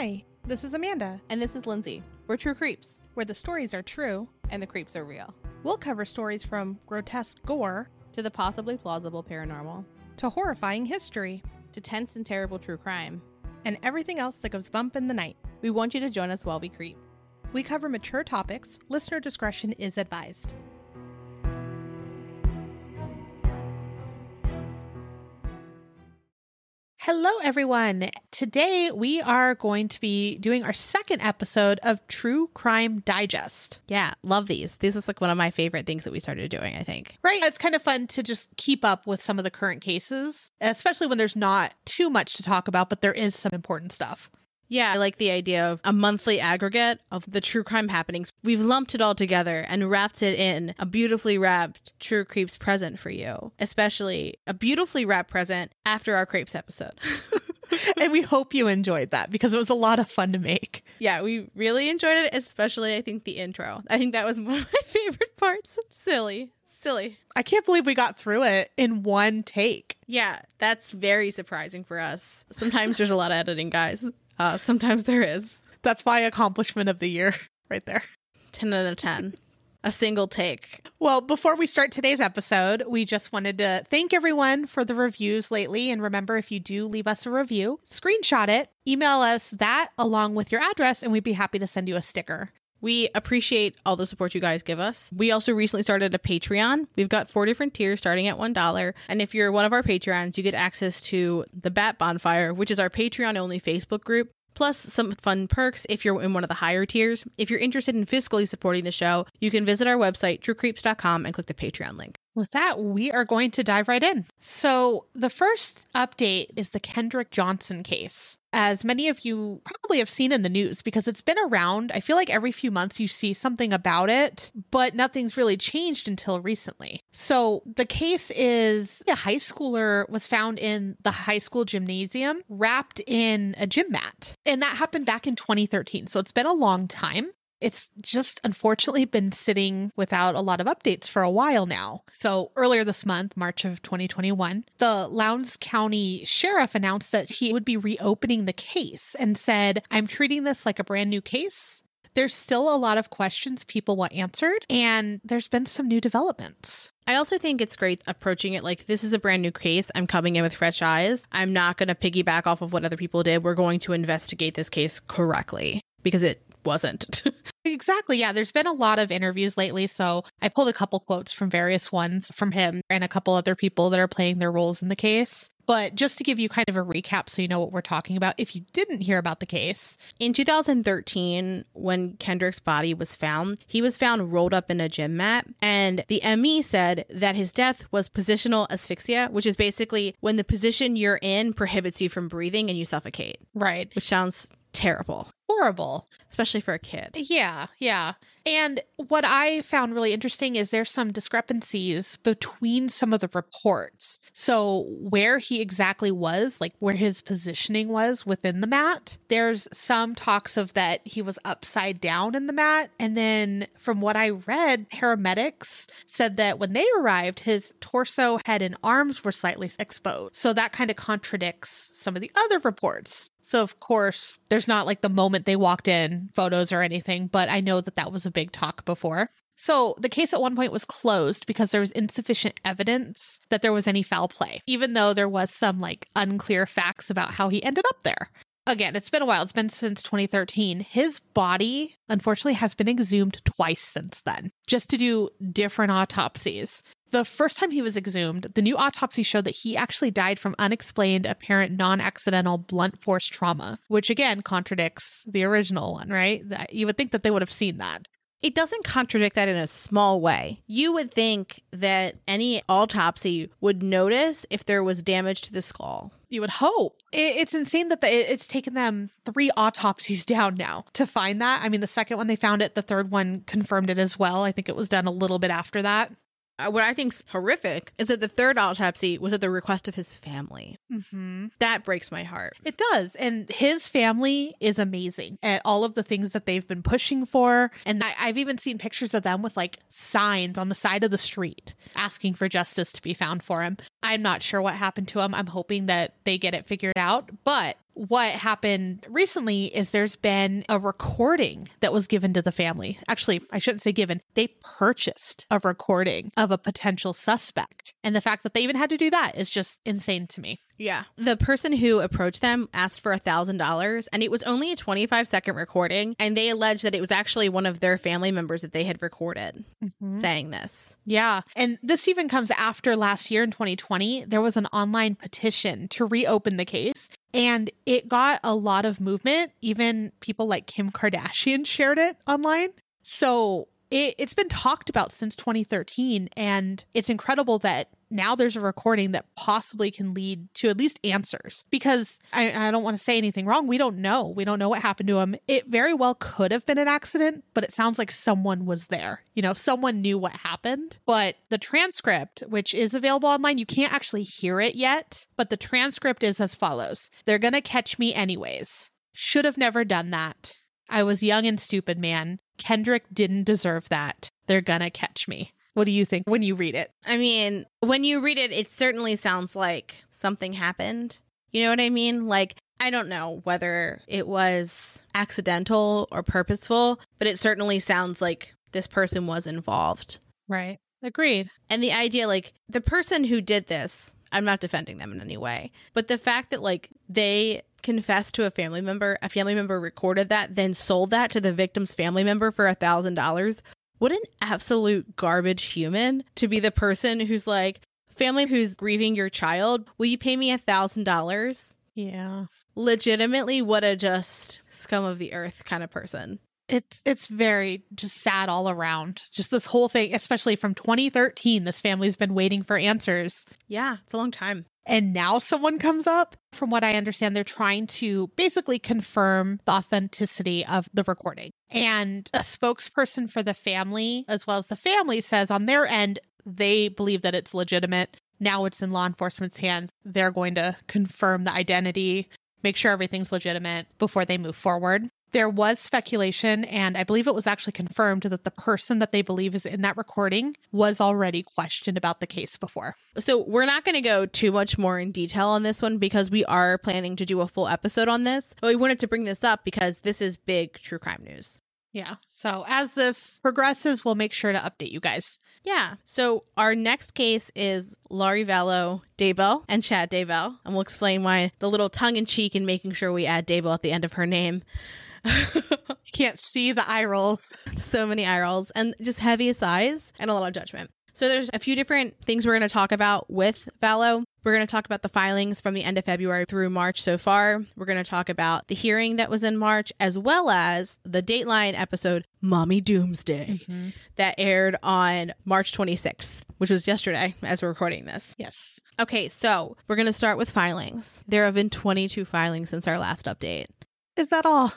Hi, this is Amanda, And this is Lindsay. We're True Creeps, where the stories are true. and the creeps are real. We'll cover stories from grotesque gore To the possibly plausible paranormal, to horrifying history to tense and terrible true crime. and everything else that goes bump in the night. We want you to join us while we creep. We cover mature topics. Listener discretion is advised. Hello, everyone. Today we are going to be doing our second episode of True Crime Digest. Yeah, love these. This is like one of my favorite things that we started doing, I think. Right. It's kind of fun to just keep up with some of the current cases, especially when there's not too much to talk about, but there is some important stuff. Yeah, I like the idea of a monthly aggregate of the true crime happenings. We've lumped it all together and wrapped it in a beautifully wrapped True Creeps present for you, especially a beautifully wrapped present after our Crepes episode. and we hope you enjoyed that because it was a lot of fun to make. yeah, we really enjoyed it, especially I think the intro. I think that was one of my favorite parts. Silly. Silly. I can't believe we got through it in one take. Yeah, that's very surprising for us. Sometimes there's a lot of editing, guys. Uh, sometimes there is. That's my accomplishment of the year right there. 10 out of 10. A single take. Well, before we start today's episode, we just wanted to thank everyone for the reviews lately. And remember, if you do leave us a review, screenshot it, email us that along with your address, and we'd be happy to send you a sticker. We appreciate all the support you guys give us. We also recently started a Patreon. We've got four different tiers starting at $1. And if you're one of our Patreons, you get access to the Bat Bonfire, which is our Patreon only Facebook group. Plus, some fun perks if you're in one of the higher tiers. If you're interested in fiscally supporting the show, you can visit our website, truecreeps.com, and click the Patreon link. With that, we are going to dive right in. So, the first update is the Kendrick Johnson case. As many of you probably have seen in the news because it's been around. I feel like every few months you see something about it, but nothing's really changed until recently. So, the case is a high schooler was found in the high school gymnasium wrapped in a gym mat. And that happened back in 2013. So, it's been a long time. It's just unfortunately been sitting without a lot of updates for a while now. So earlier this month, March of 2021, the Lowndes County Sheriff announced that he would be reopening the case and said, I'm treating this like a brand new case. There's still a lot of questions people want answered, and there's been some new developments. I also think it's great approaching it like this is a brand new case. I'm coming in with fresh eyes. I'm not going to piggyback off of what other people did. We're going to investigate this case correctly because it wasn't. Exactly. Yeah. There's been a lot of interviews lately. So I pulled a couple quotes from various ones from him and a couple other people that are playing their roles in the case. But just to give you kind of a recap so you know what we're talking about, if you didn't hear about the case, in 2013, when Kendrick's body was found, he was found rolled up in a gym mat. And the ME said that his death was positional asphyxia, which is basically when the position you're in prohibits you from breathing and you suffocate, right, which sounds terrible, horrible. especially for a kid. Yeah, yeah. And what I found really interesting is there's some discrepancies between some of the reports. So, where he exactly was, like where his positioning was within the mat, there's some talks of that he was upside down in the mat. And then, from what I read, paramedics said that when they arrived, his torso, head, and arms were slightly exposed. So, that kind of contradicts some of the other reports. So, of course, there's not like the moment they walked in photos or anything, but I know that that was a big talk before. So, the case at one point was closed because there was insufficient evidence that there was any foul play, even though there was some like unclear facts about how he ended up there. Again, it's been a while. It's been since 2013. His body, unfortunately, has been exhumed twice since then, just to do different autopsies. The first time he was exhumed, the new autopsy showed that he actually died from unexplained, apparent, non accidental blunt force trauma, which again contradicts the original one, right? You would think that they would have seen that. It doesn't contradict that in a small way. You would think that any autopsy would notice if there was damage to the skull. You would hope. It's insane that the, it's taken them three autopsies down now to find that. I mean, the second one they found it, the third one confirmed it as well. I think it was done a little bit after that. Uh, What I think's horrific is that the third autopsy was at the request of his family. Mm-hmm. That breaks my heart. It does. And his family is amazing at all of the things that they've been pushing for. And I, I've even seen pictures of them with like signs on the side of the street asking for justice to be found for him. I'm not sure what happened to him. I'm hoping that they get it figured out. But what happened recently is there's been a recording that was given to the family. Actually, I shouldn't say given, they purchased a recording of a potential suspect. And the fact that they even had to do that is just insane to me. Yeah. The person who approached them asked for a $1,000, and it was only a 25 second recording. And they alleged that it was actually one of their family members that they had recorded mm-hmm. saying this. Yeah. And this even comes after last year in 2020, there was an online petition to reopen the case. And it got a lot of movement. Even people like Kim Kardashian shared it online. So it, it's been talked about since 2013. And it's incredible that now there's a recording that possibly can lead to at least answers because I, I don't want to say anything wrong. We don't know. We don't know what happened to him. It very well could have been an accident, but it sounds like someone was there. You know, someone knew what happened. But the transcript, which is available online, you can't actually hear it yet. But the transcript is as follows They're going to catch me anyways. Should have never done that. I was young and stupid, man. Kendrick didn't deserve that. They're gonna catch me. What do you think when you read it? I mean, when you read it, it certainly sounds like something happened. You know what I mean? Like, I don't know whether it was accidental or purposeful, but it certainly sounds like this person was involved. Right. Agreed. And the idea, like, the person who did this, I'm not defending them in any way, but the fact that, like, they confessed to a family member, a family member recorded that, then sold that to the victim's family member for a thousand dollars. What an absolute garbage human to be the person who's like, family who's grieving your child, will you pay me a thousand dollars? Yeah. Legitimately, what a just scum of the earth kind of person. It's it's very just sad all around. Just this whole thing, especially from 2013, this family's been waiting for answers. Yeah, it's a long time. And now someone comes up. From what I understand, they're trying to basically confirm the authenticity of the recording. And a spokesperson for the family, as well as the family, says on their end, they believe that it's legitimate. Now it's in law enforcement's hands. They're going to confirm the identity, make sure everything's legitimate before they move forward. There was speculation, and I believe it was actually confirmed that the person that they believe is in that recording was already questioned about the case before. So, we're not going to go too much more in detail on this one because we are planning to do a full episode on this. But we wanted to bring this up because this is big true crime news. Yeah. So, as this progresses, we'll make sure to update you guys. Yeah. So, our next case is Lori Vallow, Daybell, and Chad Daybell. And we'll explain why the little tongue in cheek in making sure we add Daybell at the end of her name. Can't see the eye rolls. so many eye rolls and just heavy sighs and a lot of judgment. So there's a few different things we're going to talk about with Vallow. We're going to talk about the filings from the end of February through March so far. We're going to talk about the hearing that was in March, as well as the Dateline episode, Mommy Doomsday, mm-hmm. that aired on March 26th, which was yesterday as we're recording this. Yes. Okay, so we're going to start with filings. There have been 22 filings since our last update. Is that all?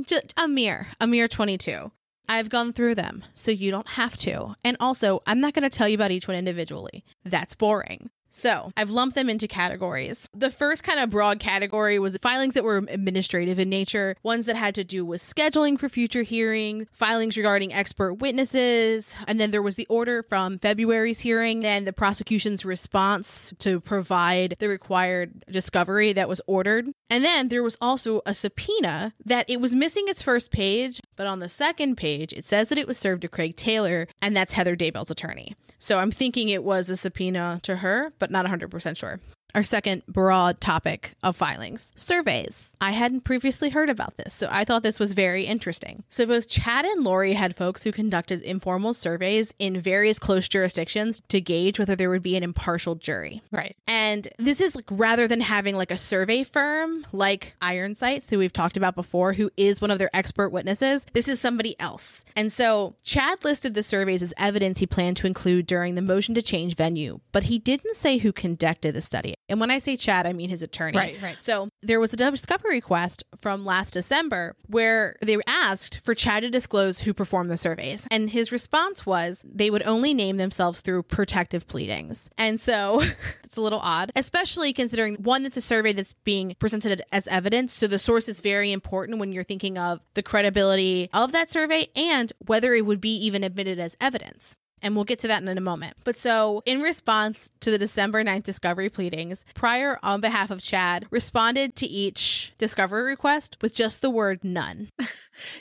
Just a mere, a mere 22. I've gone through them, so you don't have to. And also, I'm not going to tell you about each one individually. That's boring. So I've lumped them into categories. The first kind of broad category was filings that were administrative in nature, ones that had to do with scheduling for future hearing, filings regarding expert witnesses, and then there was the order from February's hearing, then the prosecution's response to provide the required discovery that was ordered. And then there was also a subpoena that it was missing its first page, but on the second page, it says that it was served to Craig Taylor, and that's Heather Daybell's attorney. So I'm thinking it was a subpoena to her, but not 100% sure. Our second broad topic of filings surveys. I hadn't previously heard about this, so I thought this was very interesting. So, both Chad and Lori had folks who conducted informal surveys in various close jurisdictions to gauge whether there would be an impartial jury. Right. And this is like rather than having like a survey firm like Iron Sights, who we've talked about before, who is one of their expert witnesses, this is somebody else. And so Chad listed the surveys as evidence he planned to include during the motion to change venue, but he didn't say who conducted the study. And when I say Chad, I mean his attorney. Right, right. So there was a discovery request from last December where they asked for Chad to disclose who performed the surveys. And his response was they would only name themselves through protective pleadings. And so it's a little odd, especially considering one, that's a survey that's being presented as evidence. So the source is very important when you're thinking of the credibility of that survey and whether it would be even admitted as evidence. And we'll get to that in a moment. But so, in response to the December 9th discovery pleadings, Prior, on behalf of Chad, responded to each discovery request with just the word none.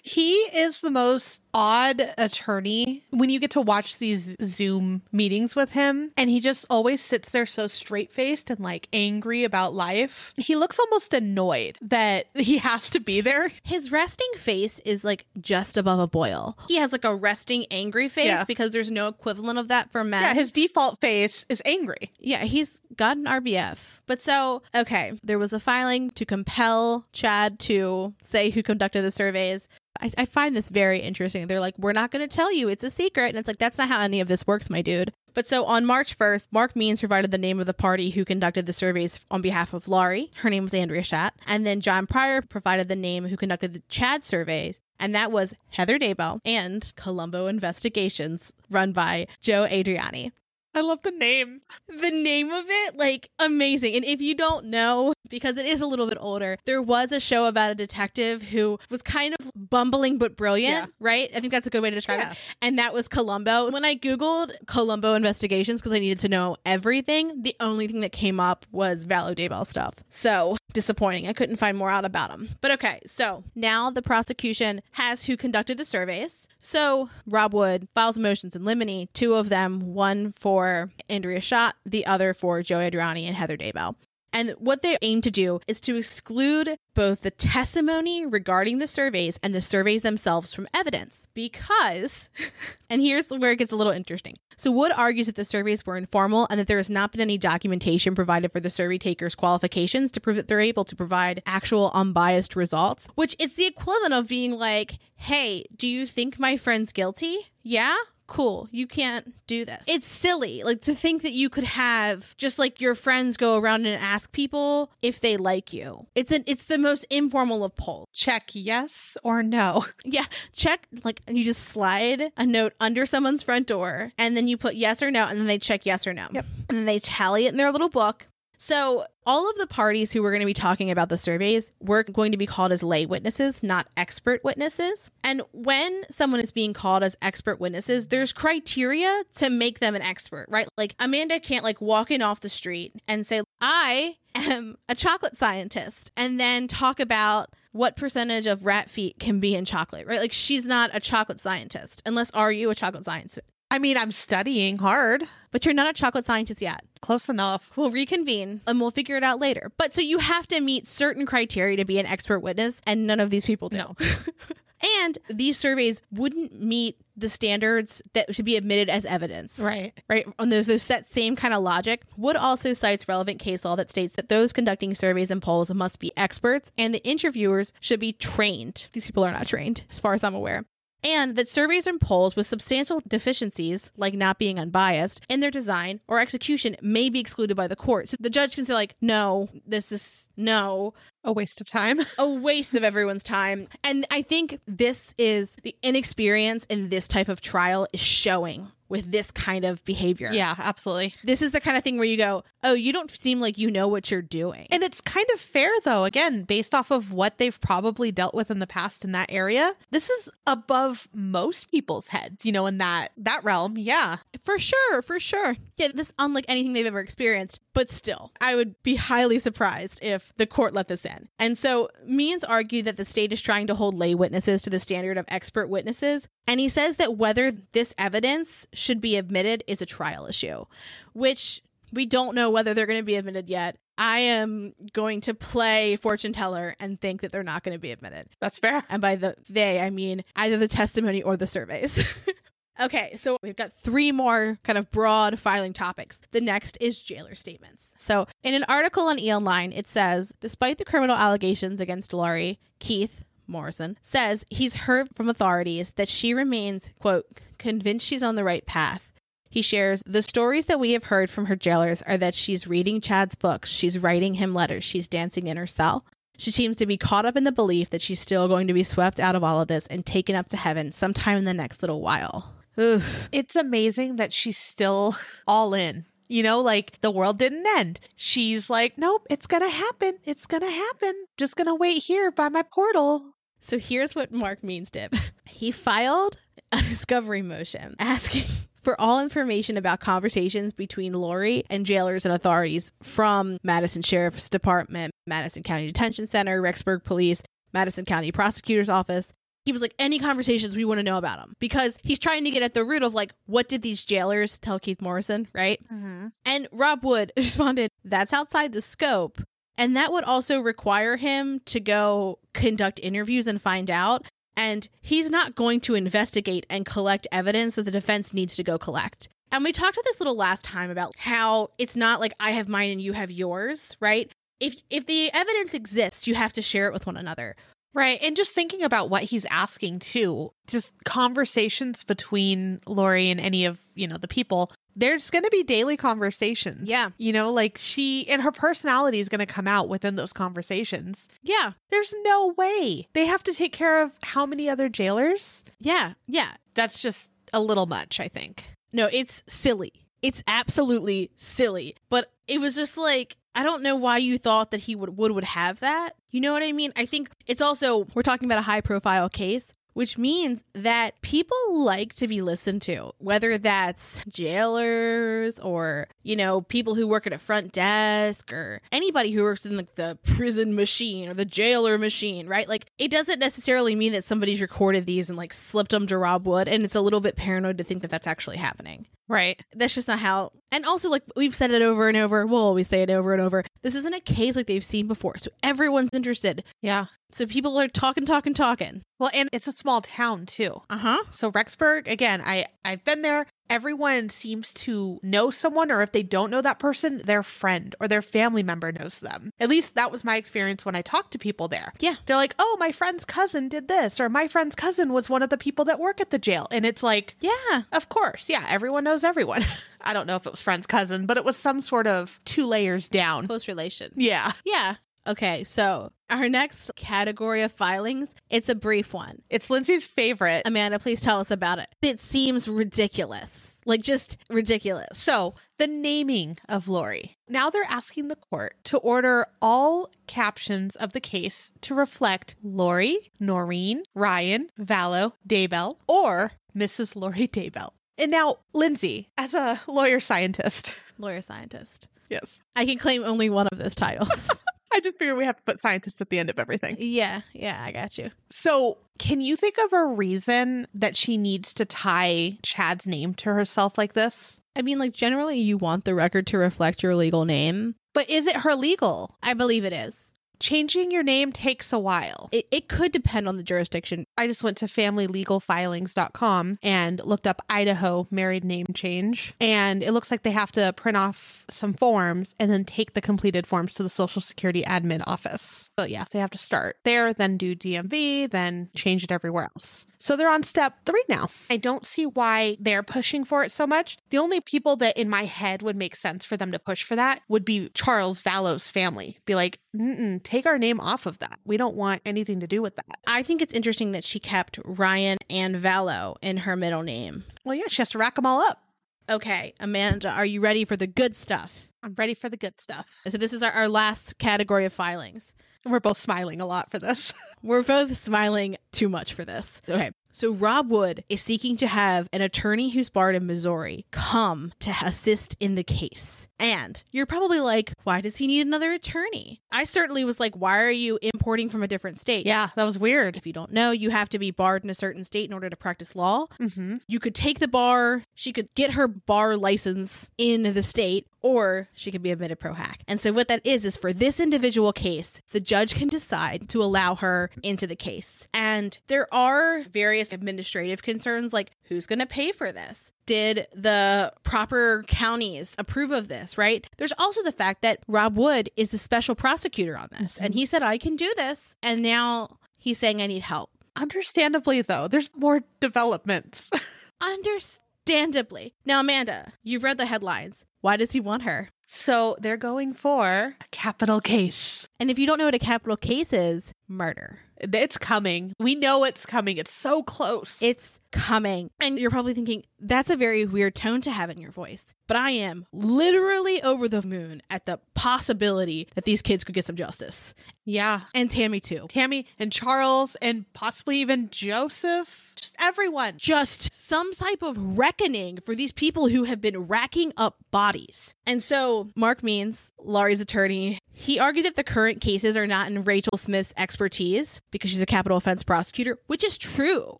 He is the most odd attorney when you get to watch these Zoom meetings with him. And he just always sits there so straight faced and like angry about life. He looks almost annoyed that he has to be there. His resting face is like just above a boil. He has like a resting angry face Yeah. because there's no equivalent of that for men. Yeah, his default face is angry. Yeah, he's got an RBF. But so, okay, there was a filing to compel Chad to say who conducted the surveys. I, I find this very interesting. They're like, we're not going to tell you. It's a secret. And it's like, that's not how any of this works, my dude. But so on March 1st, Mark Means provided the name of the party who conducted the surveys on behalf of Lori. Her name was Andrea Schatt. And then John Prior provided the name who conducted the Chad surveys. And that was Heather Daybell and Colombo Investigations, run by Joe Adriani I love the name. the name of it like amazing. And if you don't know because it is a little bit older there was a show about a detective who was kind of bumbling but brilliant Yeah. right? I think that's a good way to describe Yeah. it and that was columbo. When i googled columbo investigations because i needed to know everything the only thing that came up was Vallow daybell stuff. So disappointing. I couldn't find more out about him but okay so now the prosecution has who conducted the surveys so rob wood files motions in limine two of them one for andrea schott the other for joe adriani and heather daybell and what they aim to do is to exclude both the testimony regarding the surveys and the surveys themselves from evidence. Because, and here's where it gets a little interesting. So, Wood argues that the surveys were informal and that there has not been any documentation provided for the survey takers' qualifications to prove that they're able to provide actual unbiased results, which is the equivalent of being like, hey, do you think my friend's guilty? Yeah? Cool you can't do this it's silly like to think that you could have just like your friends go around and ask people if they like you it's an it's the most informal of polls Check yes or no. yeah check like and you just slide a note under someone's front door and then you put yes or no and then they check yes or no Yep. and then they tally it in their little book so all of the parties who were going to be talking about the surveys were going to be called as lay witnesses, not expert witnesses. And when someone is being called as expert witnesses, there's criteria to make them an expert, right? Like Amanda can't like walk in off the street and say, I am a chocolate scientist, and then talk about what percentage of rat feet can be in chocolate, right? Like she's not a chocolate scientist, unless are you a chocolate scientist? I mean, I'm studying hard. But you're not a chocolate scientist yet. Close enough. We'll reconvene and we'll figure it out later. But so you have to meet certain criteria to be an expert witness, and none of these people do. No. and these surveys wouldn't meet the standards that should be admitted as evidence. Right. Right. And there's, there's that same kind of logic. Wood also cites relevant case law that states that those conducting surveys and polls must be experts and the interviewers should be trained. These people are not trained, as far as I'm aware and that surveys and polls with substantial deficiencies, like not being unbiased, in their design or execution may be excluded by the court. So the judge can say, like, no, this is no, A waste of time. a waste of everyone's time. And I think this is the inexperience in this type of trial is showing with this kind of behavior. yeah, absolutely. This is the kind of thing where you go, oh, you don't seem like you know what you're doing. And it's kind of fair though, again, based off of what they've probably dealt with in the past in that area. This is above most people's heads, you know, in that that realm. Yeah. For sure, for sure. Yeah, this unlike anything they've ever experienced, but still, I would be highly surprised if the court let this in. And so Means argued that the state is trying to hold lay witnesses to the standard of expert witnesses, and he says that whether this evidence should be admitted is a trial issue, which we don't know whether they're going to be admitted yet. I am going to play fortune teller and think that they're not going to be admitted. That's fair. And by the they, I mean either the testimony or the surveys. okay, so we've got three more kind of broad filing topics. The next is jailer statements. So, in an article on E Online, it says despite the criminal allegations against Lori, Keith Morrison says he's heard from authorities that she remains, quote, convinced she's on the right path. He shares the stories that we have heard from her jailers are that she's reading Chad's books, she's writing him letters, she's dancing in her cell. She seems to be caught up in the belief that she's still going to be swept out of all of this and taken up to heaven sometime in the next little while. It's amazing that she's still all in. You know, like the world didn't end. She's like, nope, it's going to happen. It's going to happen. Just going to wait here by my portal. So here's what Mark Means did. He filed a discovery motion asking for all information about conversations between Lori and jailers and authorities from Madison Sheriff's Department, Madison County Detention Center, Rexburg Police, Madison County Prosecutor's Office. He was like, any conversations we want to know about him because he's trying to get at the root of like, what did these jailers tell Keith Morrison, right? Mm-hmm. And Rob Wood responded, that's outside the scope. And that would also require him to go conduct interviews and find out. And he's not going to investigate and collect evidence that the defense needs to go collect. And we talked about this little last time about how it's not like I have mine and you have yours, right? If if the evidence exists, you have to share it with one another. Right. And just thinking about what he's asking too, just conversations between Lori and any of, you know, the people, there's going to be daily conversations. Yeah. You know, like she and her personality is going to come out within those conversations. Yeah. There's no way they have to take care of how many other jailers? Yeah. Yeah. That's just a little much, I think. No, it's silly. It's absolutely silly. But it was just like I don't know why you thought that he would would would have that. You know what I mean? I think it's also we're talking about a high profile case, which means that people like to be listened to, whether that's jailers or, you know, people who work at a front desk or anybody who works in like the prison machine or the jailer machine, right? Like it doesn't necessarily mean that somebody's recorded these and like slipped them to Rob Wood and it's a little bit paranoid to think that that's actually happening. Right. That's just not how. And also, like we've said it over and over, we'll always say it over and over. This isn't a case like they've seen before, so everyone's interested. Yeah. So people are talking, talking, talking. Well, and it's a small town too. Uh huh. So Rexburg, again, I I've been there. Everyone seems to know someone, or if they don't know that person, their friend or their family member knows them. At least that was my experience when I talked to people there. Yeah. They're like, "Oh, my friend's cousin did this," or "My friend's cousin was one of the people that work at the jail," and it's like, Yeah. of course, yeah, everyone knows everyone. I don't know if it was friend's cousin, but it was some sort of two layers down. Close relation. Yeah, Yeah. Okay. So our next category of filings, it's a brief one. it's Lindsay's favorite. Amanda, please tell us about it. It seems ridiculous. Like just ridiculous. So, the naming of Lori. Now they're asking the court to order all captions of the case to reflect Lori, Norene, Ryan, Vallow, Daybell, or Mrs. Lori Daybell. And now, Lindsay, as a lawyer scientist, Lawyer scientist. yes, I can claim only one of those titles. I just figured we have to put scientists at the end of everything. yeah. Yeah. I got you. So, can you think of a reason that she needs to tie Chad's name to herself like this? I mean, like, generally, you want the record to reflect your legal name. But is it her legal? I believe it is. Changing your name takes a while. It, it could depend on the jurisdiction. I just went to familylegalfilings.com and looked up Idaho married name change. And it looks like they have to print off some forms and then take the completed forms to the Social Security admin office. So, yeah, they have to start there, then do DMV, then change it everywhere else. So, they're on step three now. I don't see why they're pushing for it so much. The only people that in my head would make sense for them to push for that would be Charles Vallow's family. Be like, Mm-mm, take our name off of that. We don't want anything to do with that. I think it's interesting that she kept Ryan and Vallow in her middle name. Well, yeah, she has to rack them all up. Okay, Amanda, are you ready for the good stuff? I'm ready for the good stuff. So, this is our, our last category of filings. We're both smiling a lot for this. We're both smiling too much for this. Okay. So, Rob Wood is seeking to have an attorney who's barred in Missouri come to assist in the case. And you're probably like, why does he need another attorney? I certainly was like, why are you importing from a different state? yeah, that was weird. If you don't know, you have to be barred in a certain state in order to practice law. Mm-hmm. You could take the bar, she could get her bar license in the state, or she could be admitted pro hac. And so, what that is, is for this individual case, the judge can decide to allow her into the case. And there are various administrative concerns like who's going to pay for this? Did the proper counties approve of this, right? There's also the fact that Rob Wood is the special prosecutor on this, and he said, I can do this. And now he's saying, I need help. Understandably, though, there's more developments. Understandably. Now, Amanda, you've read the headlines. Why does he want her? so they're going for a capital case. And if you don't know what a capital case is, murder. It's coming. We know it's coming. It's so close. It's coming. And you're probably thinking, that's a very weird tone to have in your voice. But I am literally over the moon at the possibility that these kids could get some justice. yeah. And Tammy, too. Tammy and Charles and possibly even Joseph. Just everyone. Just some type of reckoning for these people who have been racking up bodies. And so, Mark Means, Lori's attorney, he argued that the current cases are not in Rachel Smith's expertise because she's a capital offense prosecutor, which is true.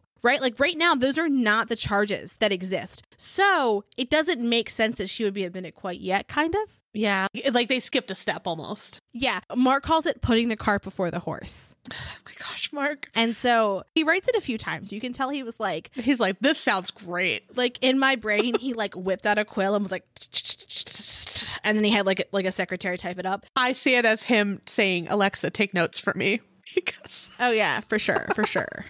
Right? Like right now, those are not the charges that exist. So it doesn't make sense that she would be admitted quite yet, kind of. Yeah. Like they skipped a step almost. Yeah. Mark calls it putting the cart before the horse. Oh my gosh, Mark. And so he writes it a few times. You can tell he was like, He's like, this sounds great. like in my brain, he like whipped out a quill and was like, and then he had like like a secretary type it up. I see it as him saying, Alexa, take notes for me. Because Oh yeah, for sure, for sure.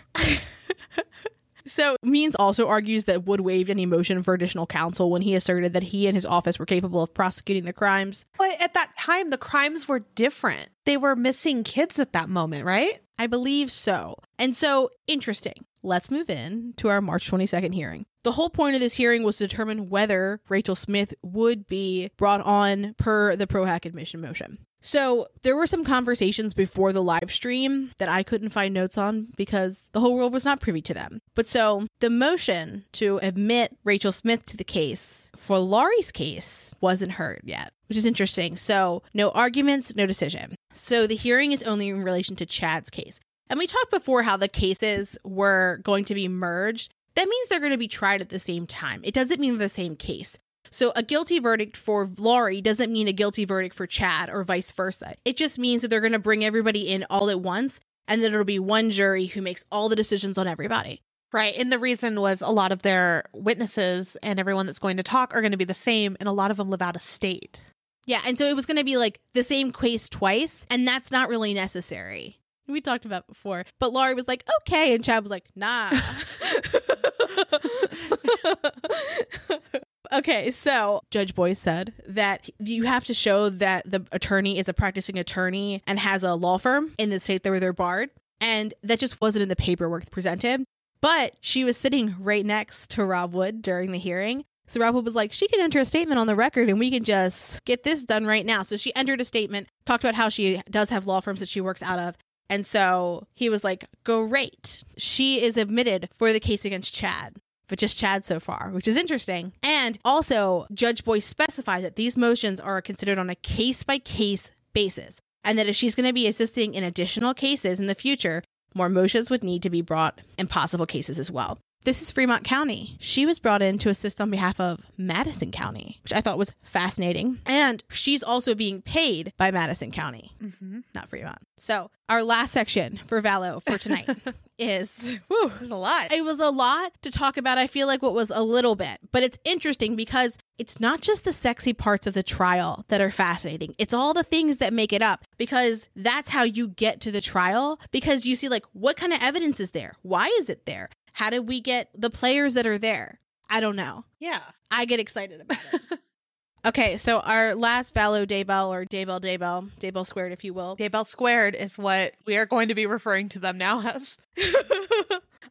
So Means also argues that Wood waived any motion for additional counsel when he asserted that he and his office were capable of prosecuting the crimes. but at that time the crimes were different. They were missing kids at that moment, right? I believe so. And so, interesting. Let's move in to our March 22nd hearing. The whole point of this hearing was to determine whether Rachel Smith would be brought on per the pro hac admission motion. So, there were some conversations before the live stream that I couldn't find notes on because the whole world was not privy to them. But so, the motion to admit Rachel Smith to the case for Lori's case wasn't heard yet, which is interesting. So, no arguments, no decision. So, the hearing is only in relation to Chad's case. And we talked before how the cases were going to be merged. That means they're going to be tried at the same time. It doesn't mean the same case. So a guilty verdict for Lori doesn't mean a guilty verdict for Chad or vice versa. It just means that they're going to bring everybody in all at once and then it'll be one jury who makes all the decisions on everybody. Right. And the reason was a lot of their witnesses and everyone that's going to talk are going to be the same, and a lot of them live out of state. Yeah, and so it was going to be like the same case twice, and that's not really necessary. We talked about before, but Lori was like, "Okay," and Chad was like, "Nah." okay, so Judge Boyce said that you have to show that the attorney is a practicing attorney and has a law firm in the state where they're barred, and that just wasn't in the paperwork presented. But she was sitting right next to Rob Wood during the hearing. So Rob Wood was like, she can enter a statement on the record and we can just get this done right now. So she entered a statement, talked about how she does have law firms that she works out of. And so he was like, great. She is admitted for the case against Chad, but just Chad so far, which is interesting. And also, Judge Boyce specifies that these motions are considered on a case by case basis. And that if she's going to be assisting in additional cases in the future, more motions would need to be brought in possible cases as well. This is Fremont County. She was brought in to assist on behalf of Madison County, which I thought was fascinating. And she's also being paid by Madison County, Mm-hmm. not Fremont. So, our last section for Vallow for tonight is whew, There's a lot. it was a lot to talk about. I feel like what was a little bit, but it's interesting because it's not just the sexy parts of the trial that are fascinating. It's all the things that make it up because that's how you get to the trial because you see like what kind of evidence is there? Why is it there? How did we get the players that are there? I don't know. yeah. I get excited about it. okay, so our last Vallow Daybell or Daybell Daybell, Daybell squared if you will. Daybell squared is what we are going to be referring to them now as.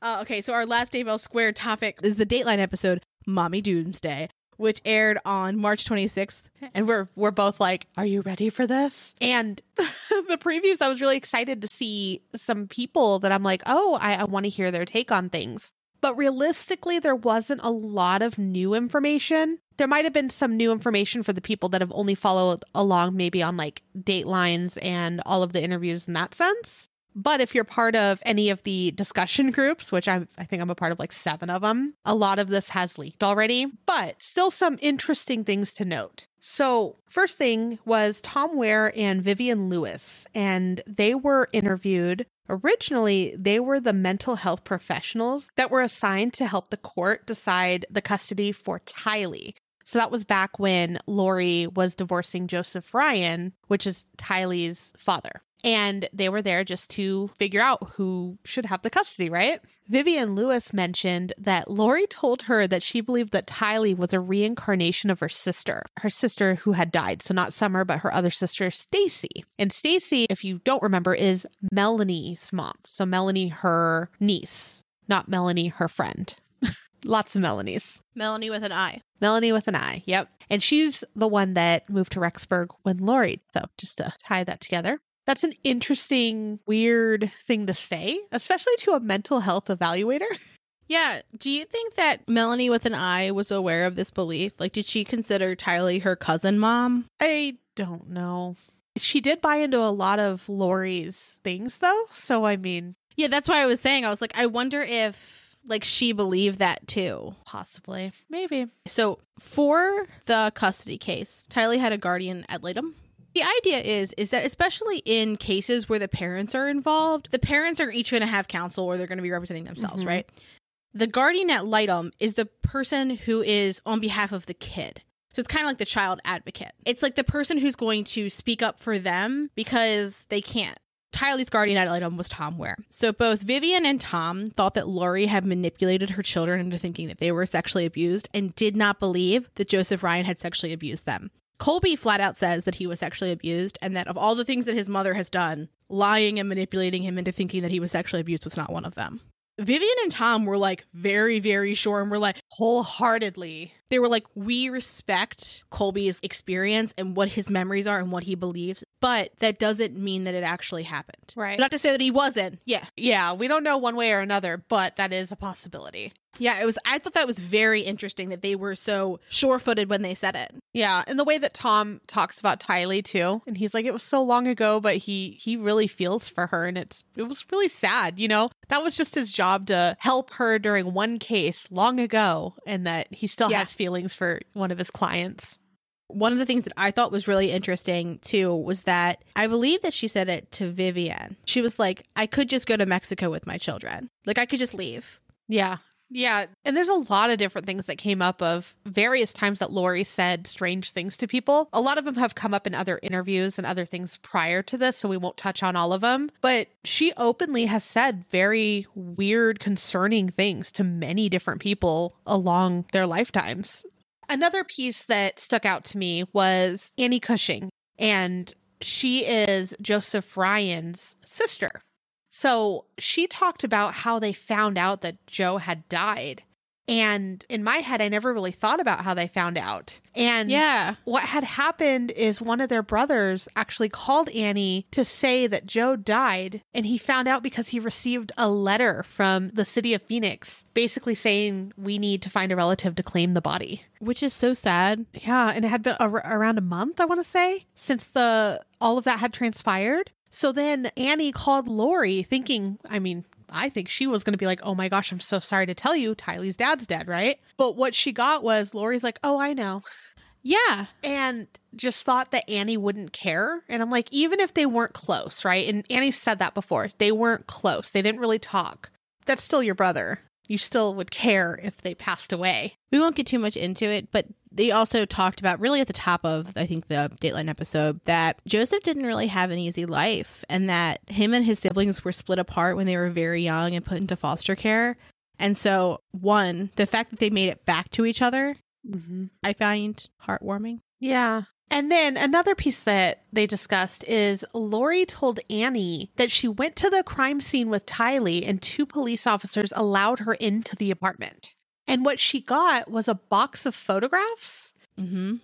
Uh, okay, so our last Daybell Square topic is the Dateline episode, Mommy Doomsday, which aired on March 26th. And we're we're both like, "Are you ready for this?" And the previews, I was really excited to see some people that I'm like, "Oh, I, I want to hear their take on things." But realistically, there wasn't a lot of new information. There might have been some new information for the people that have only followed along, maybe on like Datelines and all of the interviews in that sense. But if you're part of any of the discussion groups, which I, I think I'm a part of like seven of them, a lot of this has leaked already, but still some interesting things to note. So, first thing was Tom Ware and Vivian Lewis, and they were interviewed. Originally, they were the mental health professionals that were assigned to help the court decide the custody for Tylee. So that was back when Lori was divorcing Joseph Ryan, which is Tylee's father. And they were there just to figure out who should have the custody, right? Vivian Lewis mentioned that Lori told her that she believed that Tylee was a reincarnation of her sister, her sister who had died. So not Summer, but her other sister, Stacy. And Stacy, if you don't remember, is Melanie's mom. So Melanie, her niece, not Melanie, her friend. Lots of Melanies. Melanie with an I. Melanie with an I. Yep. And she's the one that moved to Rexburg when Lori. So just to tie that together. That's an interesting, weird thing to say, especially to a mental health evaluator. Yeah. Do you think that Melanie with an I was aware of this belief? Like, did she consider Tylee her cousin mom? I don't know. She did buy into a lot of Lori's things, though. So, I mean, Yeah, that's why I was saying. I was like, I wonder if like she believed that too. possibly. Maybe. So for the custody case, Tylee had a guardian ad litem. The idea is is that especially in cases where the parents are involved, the parents are each going to have counsel or they're going to be representing themselves, Mhm. right? The guardian ad litem is the person who is on behalf of the kid. So it's kind of like the child advocate. It's like the person who's going to speak up for them because they can't. Tylee's guardian ad litem was Tom Ware. So both Vivian and Tom thought that Lori had manipulated her children into thinking that they were sexually abused and did not believe that Joseph Ryan had sexually abused them. Colby flat out says that he was sexually abused and that of all the things that his mother has done, lying and manipulating him into thinking that he was sexually abused was not one of them. Vivian and Tom were like very, very sure and were like, Wholeheartedly. they were like, we respect Colby's experience and what his memories are and what he believes, but that doesn't mean that it actually happened. Right. Not to say that he wasn't. Yeah. Yeah, we don't know one way or another, but that is a possibility. Yeah, it was I thought that was very interesting that they were so sure-footed when they said it. Yeah, and the way that Tom talks about Tylee too, and he's like, it was so long ago, but he he really feels for her, and it's it was really sad, you know. That was just his job to help her during one case long ago, and that he still Yeah. has feelings for one of his clients. One of the things that I thought was really interesting too was that I believe that she said it to Vivian. She was like, I could just go to Mexico with my children. Like I could just leave. Yeah. Yeah. And there's a lot of different things that came up of various times that Lori said strange things to people. A lot of them have come up in other interviews and other things prior to this, so we won't touch on all of them. But she openly has said very weird, concerning things to many different people along their lifetimes. Another piece that stuck out to me was Annie Cushing, and she is Joseph Ryan's sister. So she talked about how they found out that Joe had died. And in my head, I never really thought about how they found out. And Yeah. what had happened is one of their brothers actually called Annie to say that Joe died. And he found out because he received a letter from the city of Phoenix basically saying, We need to find a relative to claim the body. Which is so sad. Yeah, and it had been ar- around a month, I want to say, since the all of that had transpired. So then Annie called Lori, thinking, I mean, I think she was going to be like, "Oh my gosh, I'm so sorry to tell you, Tylee's dad's dead, right?" But what she got was Lori's like, "Oh, I know," Yeah. and just thought that Annie wouldn't care. And I'm like, even if they weren't close, right? And Annie said that before, they weren't close. They didn't really talk. That's still your brother. You still would care if they passed away. We won't get too much into it, but they also talked about really at the top of I think the Dateline episode that Joseph didn't really have an easy life and that him and his siblings were split apart when they were very young and put into foster care. And so one, the fact that they made it back to each other, Mm-hmm. I find heartwarming. Yeah. And then another piece that they discussed is Lori told Annie that she went to the crime scene with Tylee and two police officers allowed her into the apartment. And what she got was a box of photographs. Mm-hmm.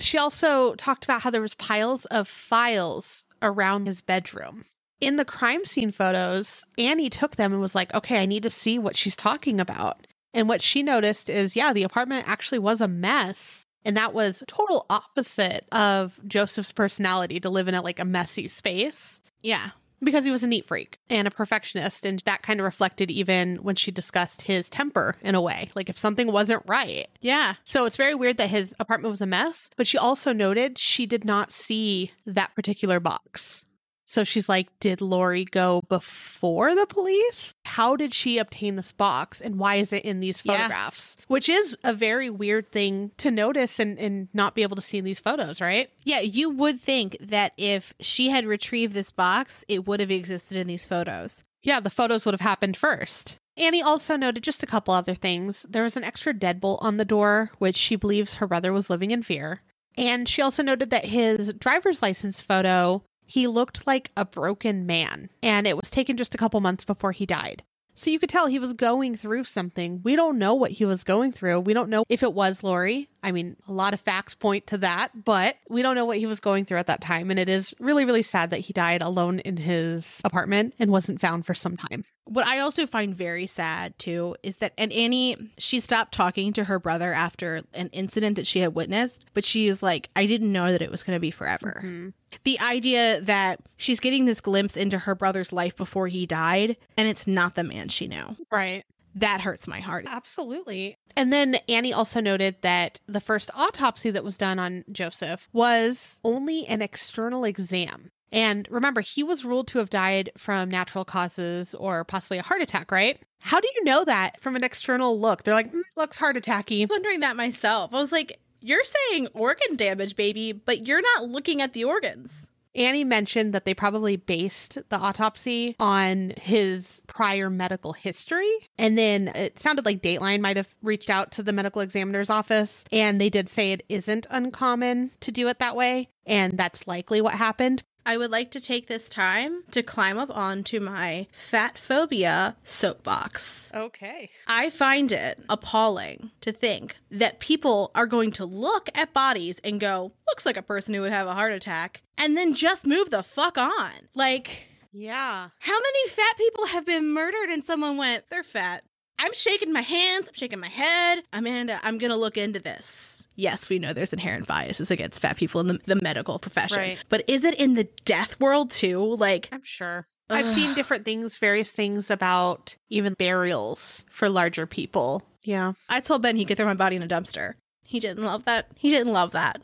She also talked about how there was piles of files around his bedroom. In the crime scene photos, Annie took them and was like, "Okay, I need to see what she's talking about." And what she noticed is, yeah, the apartment actually was a mess. And that was total opposite of Joseph's personality to live in a like a messy space Yeah. because he was a neat freak and a perfectionist. And that kind of reflected even when she discussed his temper in a way. Like if something wasn't right. Yeah. So it's very weird that his apartment was a mess. But she also noted she did not see that particular box. So she's like, did Lori go before the police? how did she obtain this box and why is it in these Yeah. photographs? Which is a very weird thing to notice and, and not be able to see in these photos, right? Yeah, you would think that if she had retrieved this box, it would have existed in these photos. Yeah, the photos would have happened first. Annie also noted just a couple other things. There was an extra deadbolt on the door, which she believes her brother was living in fear. And she also noted that his driver's license photo, he looked like a broken man, and it was taken just a couple months before he died. So you could tell he was going through something. We don't know what he was going through. We don't know if it was Lori. I mean, a lot of facts point to that, but we don't know what he was going through at that time. And it is really, really sad that he died alone in his apartment and wasn't found for some time. What I also find very sad too is that, and Annie, she stopped talking to her brother after an incident that she had witnessed, but she is like, I didn't know that it was going to be forever. Mm-hmm. The idea that she's getting this glimpse into her brother's life before he died, and it's not the man she knew. Right. That hurts my heart. Absolutely. And then Annie also noted that the first autopsy that was done on Joseph was only an external exam. And remember, he was ruled to have died from natural causes or possibly a heart attack, right? How do you know that from an external look? They're like, mm, looks heart attacky. I'm wondering that myself. I was like, you're saying organ damage, baby, but you're not looking at the organs. Annie mentioned that they probably based the autopsy on his prior medical history. And then it sounded like Dateline might have reached out to the medical examiner's office, and they did say it isn't uncommon to do it that way. And that's likely what happened. I would like to take this time to climb up onto my fat phobia soapbox. Okay. I find it appalling to think that people are going to look at bodies and go, looks like a person who would have a heart attack, and then just move the fuck on. Like, Yeah. how many fat people have been murdered and someone went, they're fat? I'm shaking my hands, I'm shaking my head. Amanda, I'm going to look into this. Yes, we know there's inherent biases against fat people in the, the medical profession. Right. But is it in the death world too? Like, I'm sure. I've seen different things, various things about even burials for larger people. Yeah. I told Ben he could throw my body in a dumpster. He didn't love that. He didn't love that.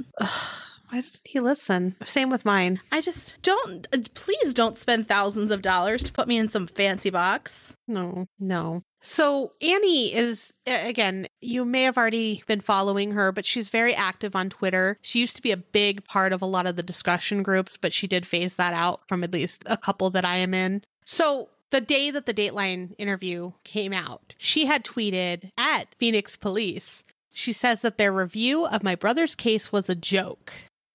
Why doesn't he listen? Same with mine. I just don't, uh, please don't spend thousands of dollars to put me in some fancy box. No, no. So Annie is, again, you may have already been following her, but she's very active on Twitter. She used to be a big part of a lot of the discussion groups, but she did phase that out from at least a couple that I am in. So the day that the Dateline interview came out, she had tweeted at Phoenix Police. She says that their review of my brother's case was a joke.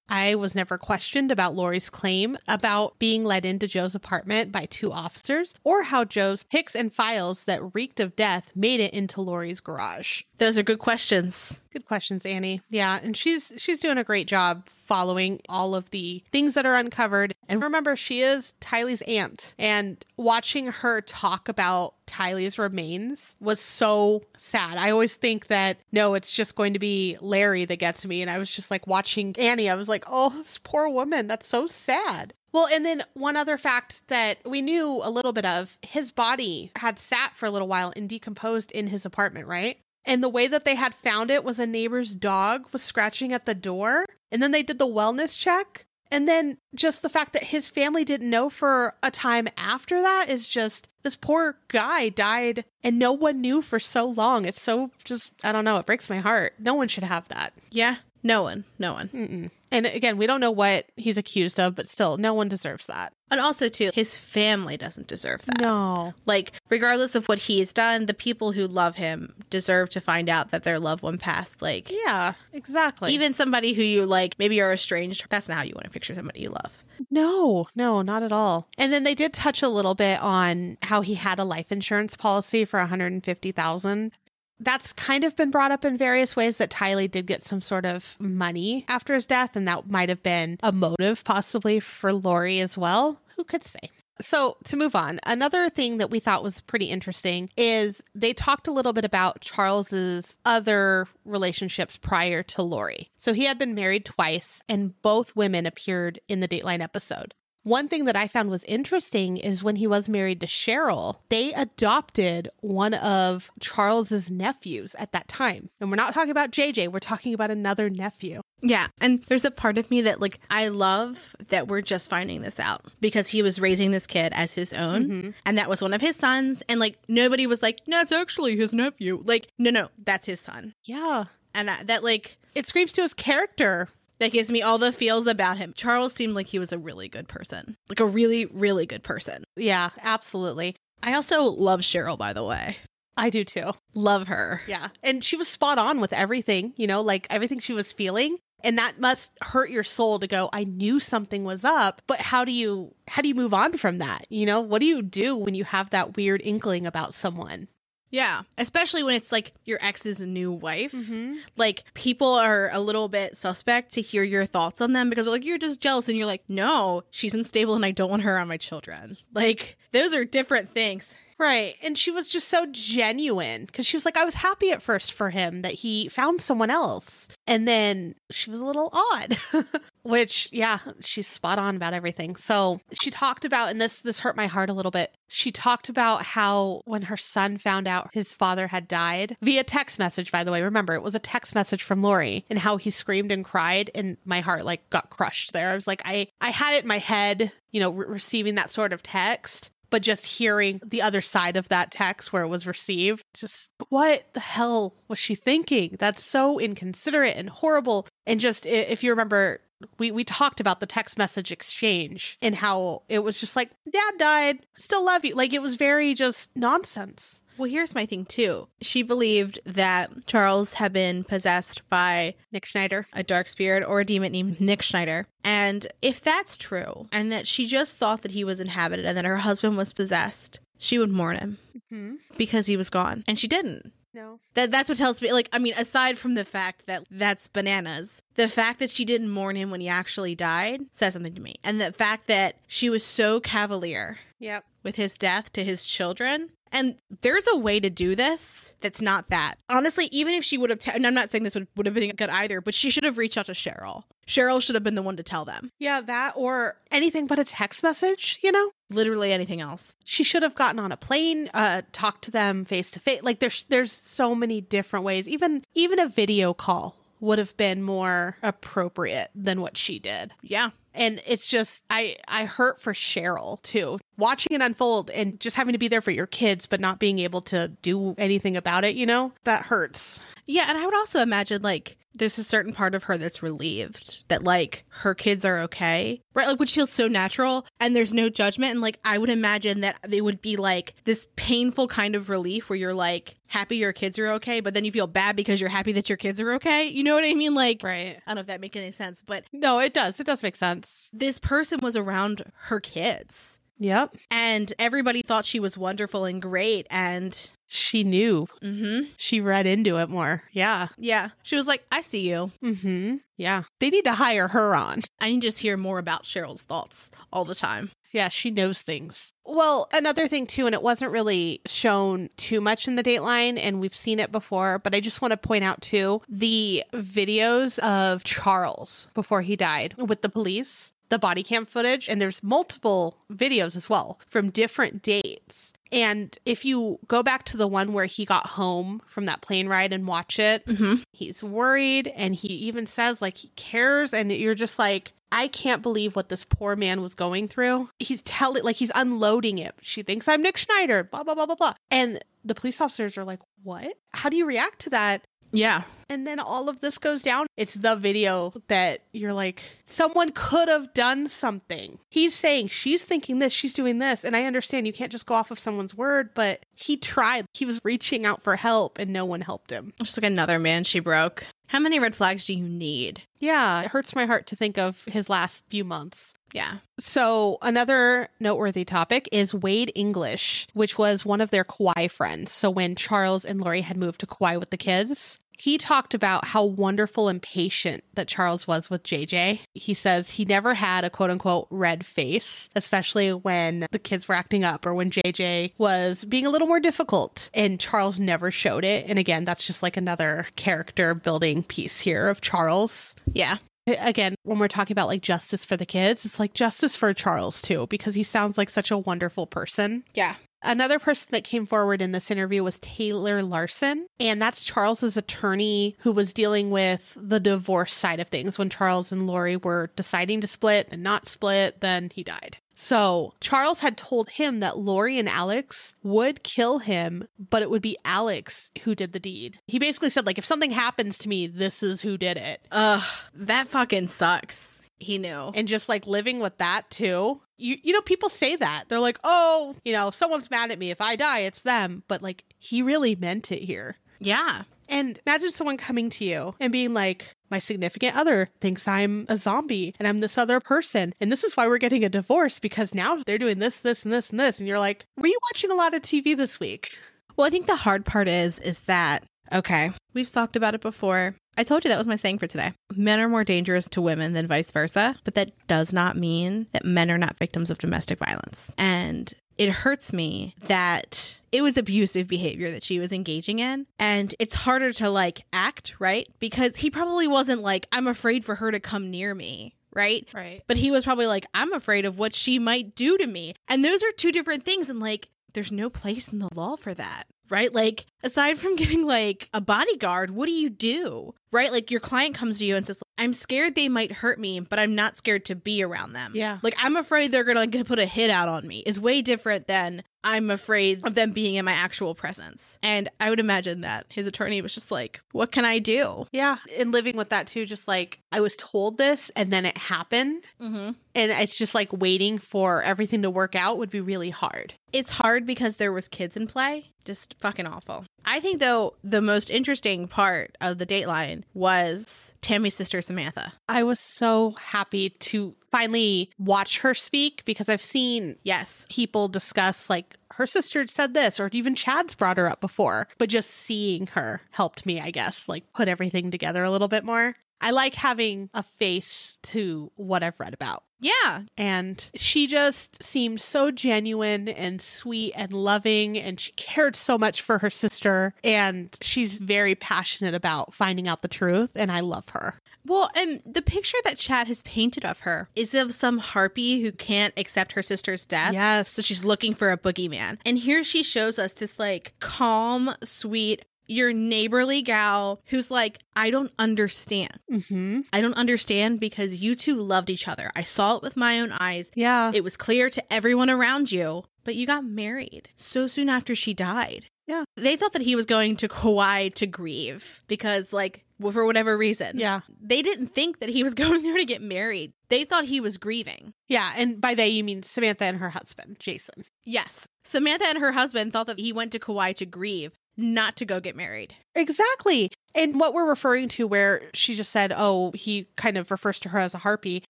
I was never questioned about Lori's claim about being led into Joe's apartment by two officers or how Joe's picks and files that reeked of death made it into Lori's garage. Those are good questions. Good questions, Annie. Yeah, and she's she's doing a great job following all of the things that are uncovered. And remember, she is Tylee's aunt, and watching her talk about Tylee's remains was so sad. I always think that no, it's just going to be Larry that gets me, and I was just like watching Annie. I was like, oh, this poor woman. That's so sad. Well, and then one other fact that we knew a little bit of his body had sat for a little while and decomposed in his apartment, right? And the way that they had found it was a neighbor's dog was scratching at the door. And then they did the wellness check. And then just the fact that his family didn't know for a time after that is just this poor guy died and no one knew for so long. It's so just, I don't know, it breaks my heart. No one should have that. Yeah. No one. No one. Mm-mm. And again, we don't know what he's accused of, but still, no one deserves that. And also, too, his family doesn't deserve that. No. Like, regardless of what he has done, the people who love him deserve to find out that their loved one passed. Like, Yeah, exactly. even somebody who you like, maybe are estranged, that's not how you want to picture somebody you love. No, no, not at all. And then they did touch a little bit on how he had a life insurance policy for 150,000. That's kind of been brought up in various ways that Tylee did get some sort of money after his death and that might have been a motive possibly for Lori as well. Who could say? So, to move on, another thing that we thought was pretty interesting is they talked a little bit about Charles's other relationships prior to Lori. So, he had been married twice, and both women appeared in the Dateline episode. One thing that I found was interesting is when he was married to Cheryl, they adopted one of Charles's nephews at that time. And we're not talking about JJ, we're talking about another nephew. Yeah. And there's a part of me that, like, I love that we're just finding this out because he was raising this kid as his own. Mm-hmm. And that was one of his sons. And, like, nobody was like, no, it's actually his nephew. Like, no, no, that's his son. Yeah. And I, that, like, It screams to his character. That gives me all the feels about him. Charles seemed like he was a really good person, like a really, really good person. Yeah, absolutely. I also love Cheryl, by the way. I do too. Love her. Yeah. And she was spot on with everything, you know, like everything she was feeling. And that must hurt your soul to go, I knew something was up, but how do you how do you move on from that? You know, what do you do when you have that weird inkling about someone? Yeah. Especially when it's like your ex's new wife. Mm-hmm. Like people are a little bit suspect to hear your thoughts on them because like, you're just jealous. And you're like, no, she's unstable and I don't want her on my children. Like those are different things. Right. And she was just so genuine because she was like, I was happy at first for him that he found someone else. And then she was a little odd, which, yeah, she's spot on about everything. So she talked about, and this, this hurt my heart a little bit. She talked about how when her son found out his father had died via text message, by the way, remember it was a text message from Lori and how he screamed and cried and my heart like got crushed there. I was like, I, I had it in my head, you know, re- receiving that sort of text but just hearing the other side of that text where it was received, just what the hell was she thinking? That's so inconsiderate and horrible. And just if you remember, we, we talked about the text message exchange and how it was just like, Dad died, still love you. Like it was very just nonsense. Well, here's my thing too. She believed that Charles had been possessed by Nick Schneider. a dark spirit or a demon named Nick Schneider. And if that's true, and that she just thought that he was inhabited and that her husband was possessed, she would mourn him mm-hmm. because he was gone. And she didn't. No. That that's what tells me like I mean aside from the fact that that's bananas the fact that she didn't mourn him when he actually died says something to me and the fact that she was so cavalier Yep. with his death to his children and there's a way to do this that's not that. Honestly even if she would have t- and I'm not saying this would, would have been good either but she should have reached out to Cheryl. Cheryl should have been the one to tell them. Yeah, that or anything but a text message, you know? literally anything else. She should have gotten on a plane uh talked to them face to face. Like there's there's so many different ways. Even even a video call would have been more appropriate than what she did. Yeah and it's just i i hurt for cheryl too. Watching it unfold and just having to be there for your kids but not being able to do anything about it you know? That hurts. Yeah, and I would also imagine like there's a certain part of her that's relieved that like her kids are okay, right? Like which feels so natural and there's no judgment. And like I would imagine that it would be like this painful kind of relief where you're like happy your kids are okay, but then you feel bad because you're happy that your kids are okay. You know what I mean? Like right I don't know if that makes any sense, but no it does it does make sense this person was around her kids. Yep. And everybody thought she was wonderful and great. And she knew. Hmm she read into it more. Yeah. Yeah, she was like, I see you. mm-hmm. Yeah. They need to hire her on. I need to just hear more about Cheryl's thoughts all the time. Yeah, she knows things. Well, another thing too, and it wasn't really shown too much in the Dateline, and we've seen it before, but I just want to point out too the videos of Charles before he died with the police, the body cam footage, and there's multiple videos as well from different dates. And if you go back to the one where he got home from that plane ride and watch it, Mm-hmm. he's worried and he even says like he cares and you're just like I can't believe what this poor man was going through. He's telling like he's unloading it. She thinks I'm Nick Schneider, blah blah blah blah blah. And the police officers are like, "What? How do you react to that?" Yeah. And then all of this goes down. It's the video that you're like, someone could have done something. He's saying she's thinking this, she's doing this. And I understand you can't just go off of someone's word, but he tried. He was reaching out for help and no one helped him. Just like another man she broke. How many red flags do you need? Yeah, it hurts my heart to think of his last few months. Yeah. So, another noteworthy topic is Wade English, which was one of their Kauai friends. So, when Charles and Lori had moved to Kauai with the kids, he talked about how wonderful and patient that Charles was with JJ. He says he never had a quote unquote red face, especially when the kids were acting up or when JJ was being a little more difficult. And Charles never showed it. And again, that's just like another character building piece here of Charles. Yeah. Again, when we're talking about like justice for the kids, it's like justice for Charles too, because he sounds like such a wonderful person. Yeah. Another person that came forward in this interview was Taylor Larson, and that's Charles's attorney who was dealing with the divorce side of things when Charles and Lori were deciding to split and not split, then he died. So Charles had told him that Lori and Alex would kill him, but it would be Alex who did the deed. He basically said, like, if something happens to me, this is who did it. Ugh, that fucking sucks. He knew. And just like living with that too. You you know, people say that. They're like, oh, you know, someone's mad at me. If I die, it's them. But like he really meant it here. Yeah. And imagine someone coming to you and being like, my significant other thinks I'm a zombie and I'm this other person. And this is why we're getting a divorce because now they're doing this, this, and this, and this. And you're like, were you watching a lot of TV this week? Well, I think the hard part is, is that, okay, we've talked about it before. I told you that was my saying for today. Men are more dangerous to women than vice versa, but that does not mean that men are not victims of domestic violence. And it hurts me that it was abusive behavior that she was engaging in. And it's harder to like act, right? Because he probably wasn't like, I'm afraid for her to come near me. Right? Right. But he was probably like, I'm afraid of what she might do to me. And those are two different things. And like, there's no place in the law for that. Right? Like, aside from getting like a bodyguard, what do you do? Right? Like, your client comes to you and says, I'm scared they might hurt me, but I'm not scared to be around them. Yeah. Like, I'm afraid they're going to put a hit out on me is way different than I'm afraid of them being in my actual presence. And I would imagine that his attorney was just like, what can I do? Yeah. And living with that too, just like I was told this and then it happened. Mm-hmm. And it's just like waiting for everything to work out would be really hard. It's hard because there was kids in play. Just fucking awful. I think though the most interesting part of the Dateline was Tammy's sister Samantha. I was so happy to finally watch her speak because I've seen Yes. people discuss like her sister said this or even Chad's brought her up before, but just seeing her helped me, I guess, like put everything together a little bit more. I like having a face to what I've read about. Yeah. And she just seemed so genuine and sweet and loving, and she cared so much for her sister. And she's very passionate about finding out the truth, and I love her. Well, and the picture that Chad has painted of her is of some harpy who can't accept her sister's death. Yes. So she's looking for a boogeyman. And here she shows us this like calm, sweet, your neighborly gal who's like, I don't understand. Mm-hmm. I don't understand because you two loved each other. I saw it with my own eyes. Yeah. It was clear to everyone around you, but you got married so soon after she died. Yeah. They thought that he was going to Kauai to grieve because, like, for whatever reason. yeah. They didn't think that he was going there to get married. They thought he was grieving. Yeah. And by they, you mean Samantha and her husband, Jason. Yes. Samantha and her husband thought that he went to Kauai to grieve, not to go get married. Exactly. And what we're referring to, where she just said, oh, he kind of refers to her as a harpy,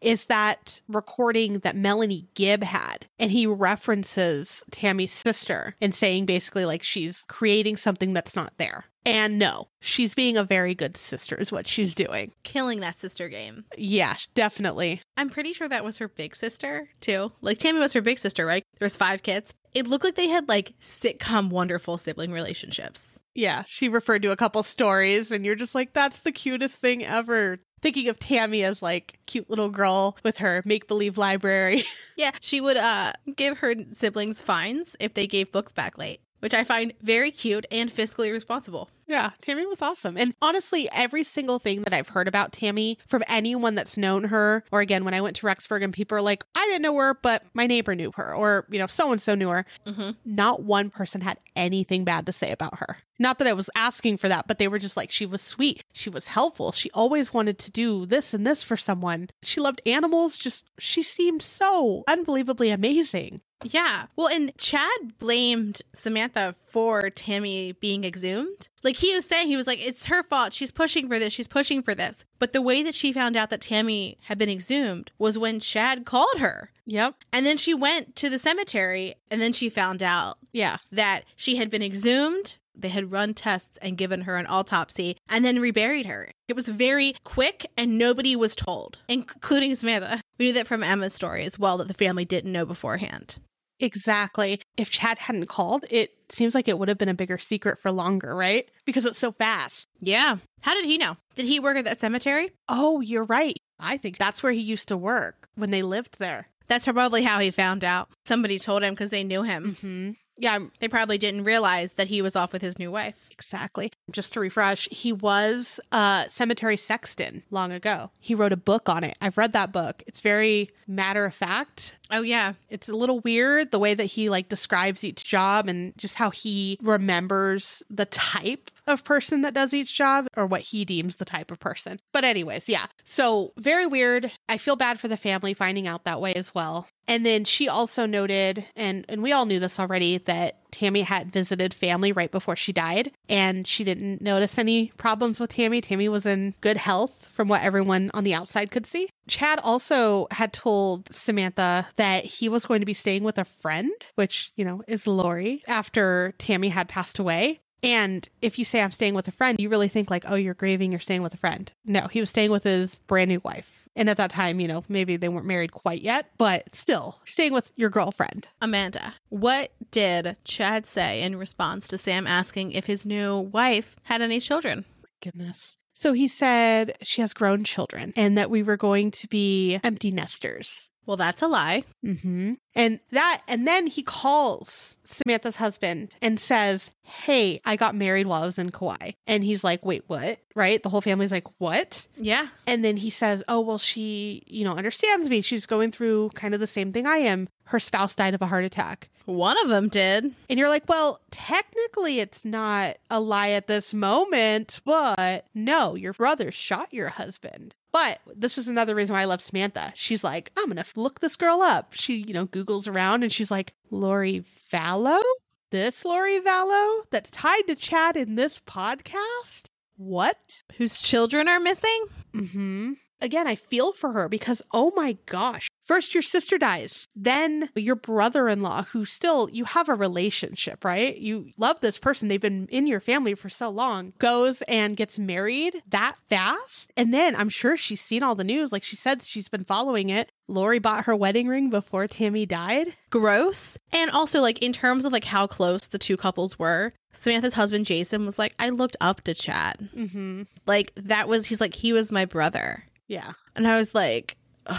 is that recording that Melanie Gibb had. And he references Tammy's sister and saying basically like she's creating something that's not there. And no, she's being a very good sister, is what she's doing. Killing that sister game. Yeah, definitely. I'm pretty sure that was her big sister, too. Like, Tammy was her big sister, right? There was five kids. It looked like they had, like, sitcom wonderful sibling relationships. Yeah, she referred to a couple stories, and you're just like, that's the cutest thing ever. Thinking of Tammy as like cute little girl with her make believe library. Yeah, she would uh give her siblings fines if they gave books back late, which I find very cute and fiscally responsible. Yeah, Tammy was awesome. And honestly, every single thing that I've heard about Tammy from anyone that's known her, or again, when I went to Rexburg and people are like, I didn't know her, but my neighbor knew her, or, you know, so and so knew her, Mhm. not one person had anything bad to say about her. Not that I was asking for that, but they were just like, she was sweet. She was helpful. She always wanted to do this and this for someone. She loved animals. Just, she seemed so unbelievably amazing. Yeah. Well, and Chad blamed Samantha for Tammy being exhumed. Like he was saying, he was like, it's her fault. She's pushing for this. She's pushing for this. But the way that she found out that Tammy had been exhumed was when Chad called her. Yep. And then she went to the cemetery and then she found out Yeah. that she had been exhumed. They had run tests and given her an autopsy and then reburied her. It was very quick and nobody was told, including Samantha. We knew that from Emma's story as well that the family didn't know beforehand. Exactly. If Chad hadn't called, it seems like it would have been a bigger secret for longer, right? Because it's so fast. Yeah. How did he know? Did he work at that cemetery? Oh, you're right. I think that's where he used to work when they lived there. That's probably how he found out. Somebody told him because they knew him. Mm-hmm. Yeah, I'm- They probably didn't realize that he was off with his new wife. exactly. Just to refresh, he was a cemetery sexton long ago. He wrote a book on it. I've read that book. It's very matter of fact. Oh, yeah. It's a little weird the way that he like describes each job and just how he remembers the type of person that does each job or what he deems the type of person. But anyways, yeah. So very weird. I feel bad for the family finding out that way as well. And then she also noted and and we all knew this already that Tammy had visited family right before she died and she didn't notice any problems with Tammy. Tammy was in good health from what everyone on the outside could see. Chad also had told Samantha that he was going to be staying with a friend, which, you know, is Lori, after Tammy had passed away. And if you say I'm staying with a friend, you really think like, oh, you're grieving, you're staying with a friend. No, he was staying with his brand new wife. And at that time, you know, maybe they weren't married quite yet, but still, staying with your girlfriend. Amanda, what did Chad say in response to Sam asking if his new wife had any children? Goodness. So he said she has grown children and that we were going to be empty nesters. Well, that's a lie. Mm-hmm. And that, and then he calls Samantha's husband and says, Hey, I got married while I was in Kauai. And he's like, Wait, what? Right? The whole family's like, What? Yeah. And then he says, Oh, well, she, you know, understands me. She's going through kind of the same thing I am. Her spouse died of a heart attack. One of them did. And you're like, well, technically it's not a lie at this moment, but no, your brother shot your husband. But this is another reason why I love Samantha. She's like, I'm going to look this girl up. She, you know, Googles around and she's like, Lori Vallow? This Lori Vallow that's tied to Chad in this podcast? What? Whose children are missing? Mm-hmm. Again, I feel for her because, oh my gosh. First, your sister dies. Then, your brother in law, who still, you have a relationship, right? You love this person. They've been in your family for so long, goes and gets married that fast. And then, I'm sure she's seen all the news. Like she said, she's been following it. Lori bought her wedding ring before Tammy died. Gross. And also, like, in terms of like how close the two couples were, Samantha's husband Jason was like, I looked up to Chad. Mm-hmm. Like, that was, he's like, he was my brother. Yeah. And I was like,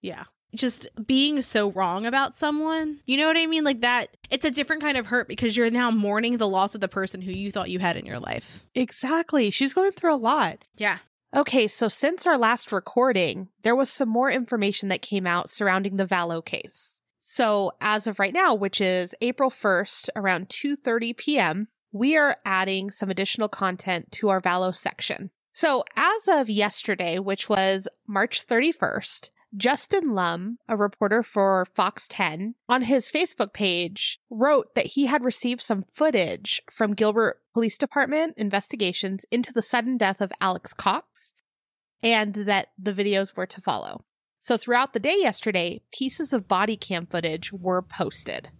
Yeah. Just being so wrong about someone. You know what I mean? Like that, it's a different kind of hurt because you're now mourning the loss of the person who you thought you had in your life. Exactly. She's going through a lot. Yeah. Okay, so since our last recording, there was some more information that came out surrounding the Vallow case. So, as of right now, which is April 1st around 2:30 p.m., we are adding some additional content to our Vallow section. So, as of yesterday, which was March 31st, Justin Lum, a reporter for Fox 10, on his Facebook page wrote that he had received some footage from Gilbert Police Department investigations into the sudden death of Alex Cox and that the videos were to follow. So throughout the day yesterday, pieces of body cam footage were posted.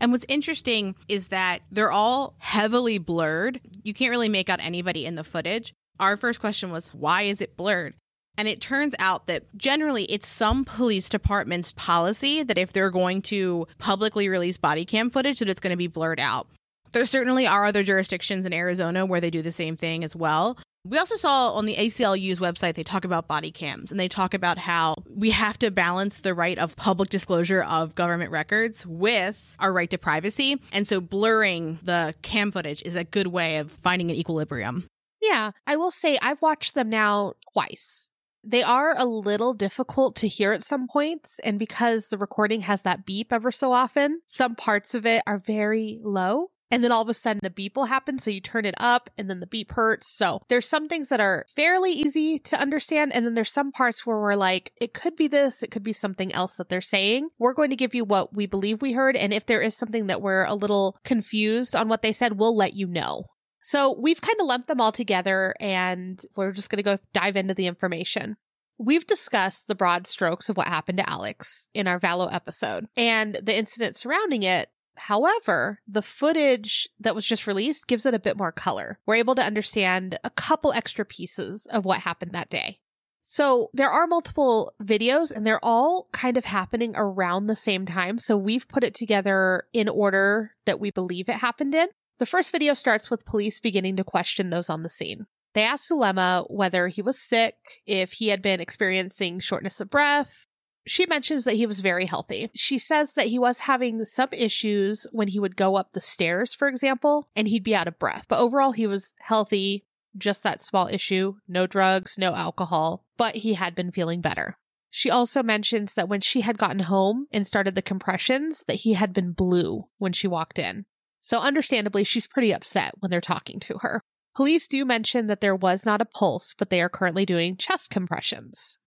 And what's interesting is that they're all heavily blurred. You can't really make out anybody in the footage. Our first question was, why is it blurred? And it turns out that generally it's some police department's policy that if they're going to publicly release body cam footage, that it's going to be blurred out. There certainly are other jurisdictions in Arizona where they do the same thing as well. We also saw on the ACLU's website, they talk about body cams and they talk about how we have to balance the right of public disclosure of government records with our right to privacy. And so blurring the cam footage is a good way of finding an equilibrium. Yeah, I will say I've watched them now twice. They are a little difficult to hear at some points, and because the recording has that beep ever so often, some parts of it are very low. And then all of a sudden a beep will happen, so you turn it up and then the beep hurts. So there's some things that are fairly easy to understand, and then there's some parts where we're like, it could be this, it could be something else that they're saying. We're going to give you what we believe we heard, and if there is something that we're a little confused on what they said, we'll let you know. So we've kind of lumped them all together and we're just going to go dive into the information. We've discussed the broad strokes of what happened to Alex in our Vallow episode and the incident surrounding it. However, the footage that was just released gives it a bit more color. We're able to understand a couple extra pieces of what happened that day. So there are multiple videos and they're all kind of happening around the same time. So we've put it together in order that we believe it happened in. The first video starts with police beginning to question those on the scene. They asked Zulema whether he was sick, if he had been experiencing shortness of breath. She mentions that he was very healthy. She says that he was having some issues when he would go up the stairs, for example, and he'd be out of breath. But overall, he was healthy, just that small issue no drugs, no alcohol, but he had been feeling better. She also mentions that when she had gotten home and started the compressions, that he had been blue when she walked in. So understandably, she's pretty upset when they're talking to her. Police do mention that there was not a pulse, but they are currently doing chest compressions.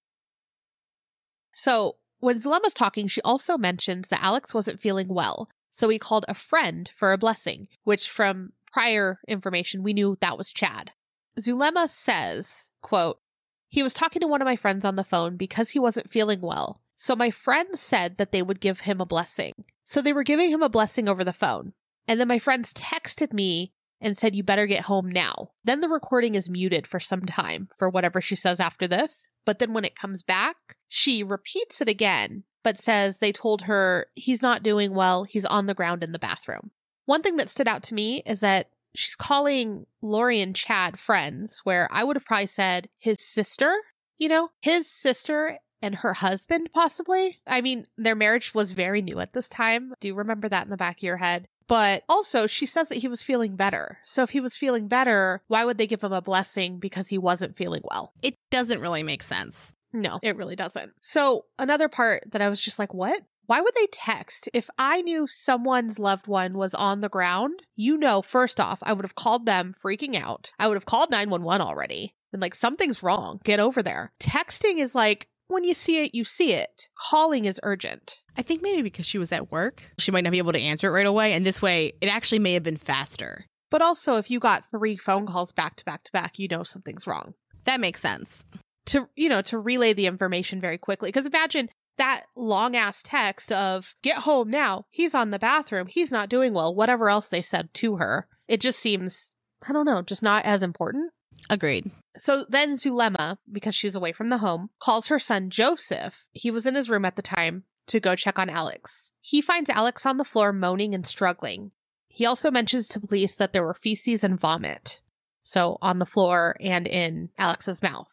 So, when Zulema's talking, she also mentions that Alex wasn't feeling well, so he called a friend for a blessing, which from prior information we knew that was Chad. Zulema says, quote, he was talking to one of my friends on the phone because he wasn't feeling well. So my friend said that they would give him a blessing. So they were giving him a blessing over the phone. And then my friends texted me and said, You better get home now. Then the recording is muted for some time for whatever she says after this. But then when it comes back, she repeats it again, but says they told her he's not doing well. He's on the ground in the bathroom. One thing that stood out to me is that she's calling Lori and Chad friends, where I would have probably said his sister, you know, his sister and her husband, possibly. I mean, their marriage was very new at this time. Do remember that in the back of your head? But also, she says that he was feeling better. So if he was feeling better, why would they give him a blessing because he wasn't feeling well? It doesn't really make sense. No, it really doesn't. So another part that I was just like, what? Why would they text? If I knew someone's loved one was on the ground, you know, first off, I would have called them freaking out. I would have called 911 already. And like, something's wrong. Get over there. Texting is like, when you see it, you see it. Calling is urgent. I think maybe because she was at work, she might not be able to answer it right away. And this way, it actually may have been faster. But also, if you got three phone calls back to back to back, you know something's wrong. That makes sense. To, you know, to relay the information very quickly. Because imagine that long ass text of, get home now. He's on the bathroom. He's not doing well. Whatever else they said to her. It just seems, I don't know, just not as important. Agreed. So then Zulema, because she's away from the home, calls her son Joseph. He was in his room at the time to go check on Alex. He finds Alex on the floor moaning and struggling. He also mentions to police that there were feces and vomit. So on the floor and in Alex's mouth.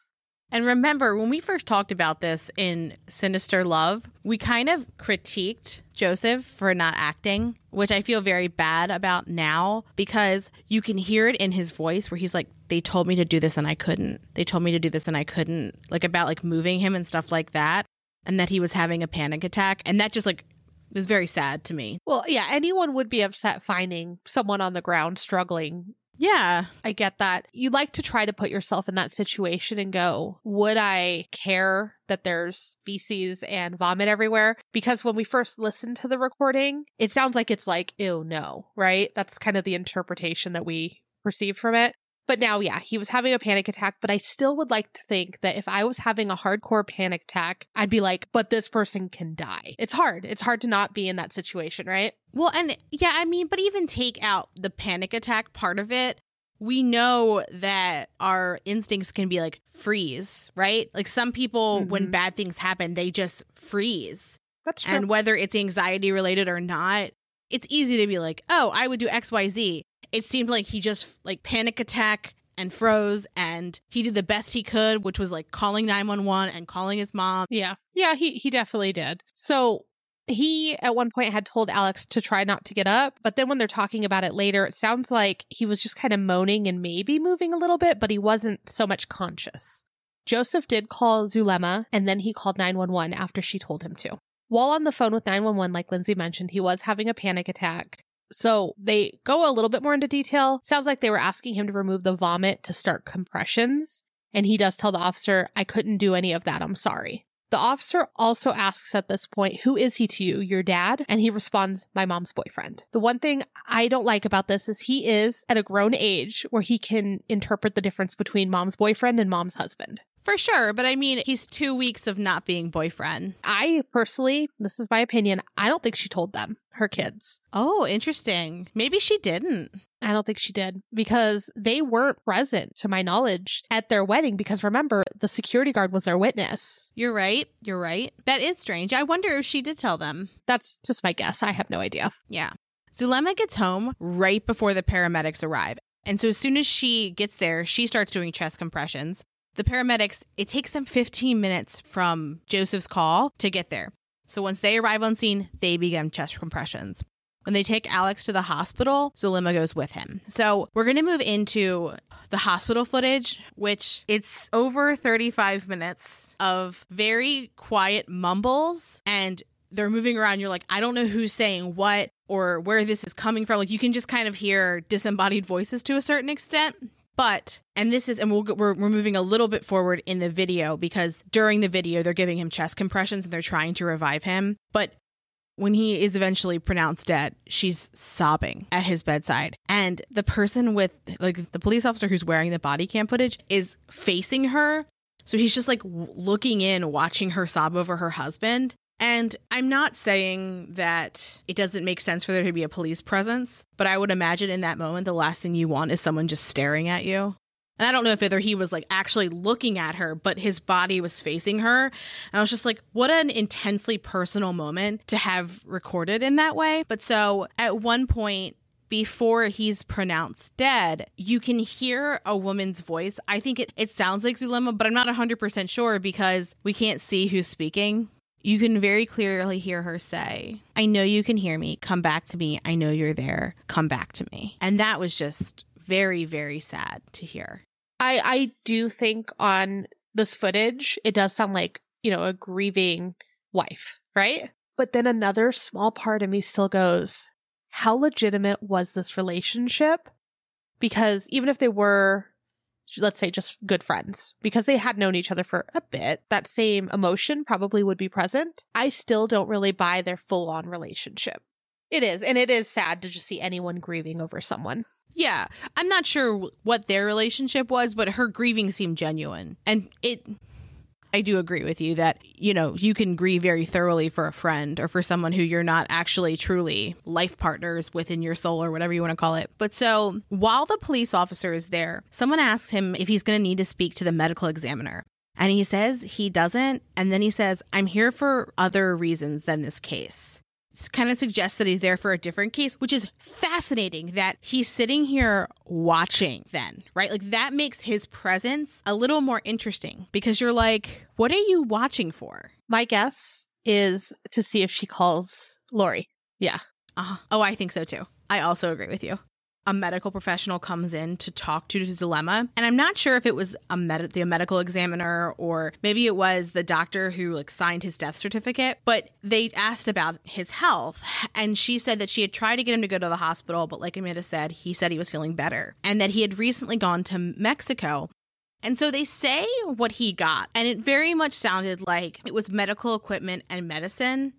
And remember, when we first talked about this in Sinister Love, we kind of critiqued Joseph for not acting, which I feel very bad about now because you can hear it in his voice where he's like, they told me to do this and I couldn't. They told me to do this and I couldn't. Like about like moving him and stuff like that. And that he was having a panic attack. And that just like was very sad to me. Well, yeah, anyone would be upset finding someone on the ground struggling yeah. I get that. You like to try to put yourself in that situation and go, would I care that there's feces and vomit everywhere? Because when we first listened to the recording, it sounds like it's like, ew, no, right? That's kind of the interpretation that we received from it. But now, yeah, he was having a panic attack, but I still would like to think that if I was having a hardcore panic attack, I'd be like, but this person can die. It's hard. It's hard to not be in that situation, right? Well, and yeah, I mean, but even take out the panic attack part of it. We know that our instincts can be like freeze, right? Like some people, mm-hmm. when bad things happen, they just freeze. That's true. And whether it's anxiety related or not, it's easy to be like, oh, I would do XYZ it seemed like he just like panic attack and froze and he did the best he could which was like calling 911 and calling his mom yeah yeah he he definitely did so he at one point had told Alex to try not to get up, but then when they're talking about it later, it sounds like he was just kind of moaning and maybe moving a little bit, but he wasn't so much conscious. Joseph did call Zulema and then he called 911 after she told him to. While on the phone with 911, like Lindsay mentioned, he was having a panic attack. So they go a little bit more into detail. Sounds like they were asking him to remove the vomit to start compressions. And he does tell the officer, I couldn't do any of that. I'm sorry. The officer also asks at this point, Who is he to you? Your dad? And he responds, My mom's boyfriend. The one thing I don't like about this is he is at a grown age where he can interpret the difference between mom's boyfriend and mom's husband. For sure. But I mean, he's two weeks of not being boyfriend. I personally, this is my opinion, I don't think she told them, her kids. Oh, interesting. Maybe she didn't. I don't think she did because they weren't present, to my knowledge, at their wedding. Because remember, the security guard was their witness. You're right. You're right. That is strange. I wonder if she did tell them. That's just my guess. I have no idea. Yeah. Zulema gets home right before the paramedics arrive. And so as soon as she gets there, she starts doing chest compressions. The paramedics, it takes them 15 minutes from Joseph's call to get there. So once they arrive on scene, they begin chest compressions. When they take Alex to the hospital, Zulema goes with him. So we're going to move into the hospital footage, which it's over 35 minutes of very quiet mumbles and they're moving around. You're like, I don't know who's saying what or where this is coming from. Like you can just kind of hear disembodied voices to a certain extent. But, and this is, and we'll, we're, we're moving a little bit forward in the video because during the video, they're giving him chest compressions and they're trying to revive him. But when he is eventually pronounced dead, she's sobbing at his bedside. And the person with, like, the police officer who's wearing the body cam footage is facing her. So he's just like looking in, watching her sob over her husband. And I'm not saying that it doesn't make sense for there to be a police presence, but I would imagine in that moment, the last thing you want is someone just staring at you. And I don't know if either he was like actually looking at her, but his body was facing her. And I was just like, what an intensely personal moment to have recorded in that way. But so at one point, before he's pronounced dead, you can hear a woman's voice. I think it, it sounds like Zulema, but I'm not 100% sure because we can't see who's speaking. You can very clearly hear her say, I know you can hear me. Come back to me. I know you're there. Come back to me. And that was just very, very sad to hear. I I do think on this footage, it does sound like, you know, a grieving wife, right? But then another small part of me still goes, how legitimate was this relationship? Because even if they were, let's say, just good friends, because they had known each other for a bit, that same emotion probably would be present. I still don't really buy their full on relationship. It is. And it is sad to just see anyone grieving over someone. Yeah, I'm not sure what their relationship was, but her grieving seemed genuine. And it I do agree with you that, you know, you can grieve very thoroughly for a friend or for someone who you're not actually truly life partners within your soul or whatever you want to call it. But so while the police officer is there, someone asks him if he's going to need to speak to the medical examiner. And he says he doesn't. And then he says, I'm here for other reasons than this case kind of suggests that he's there for a different case, which is fascinating that he's sitting here watching then, right? Like that makes his presence a little more interesting because you're like, what are you watching for? My guess is to see if she calls Lori. Yeah. Uh, oh, I think so too. I also agree with you a medical professional comes in to talk to Zulema. And I'm not sure if it was a med- the medical examiner or maybe it was the doctor who like signed his death certificate, but they asked about his health. And she said that she had tried to get him to go to the hospital, but like Amanda said, he said he was feeling better and that he had recently gone to Mexico and so they say what he got, and it very much sounded like it was medical equipment and medicine.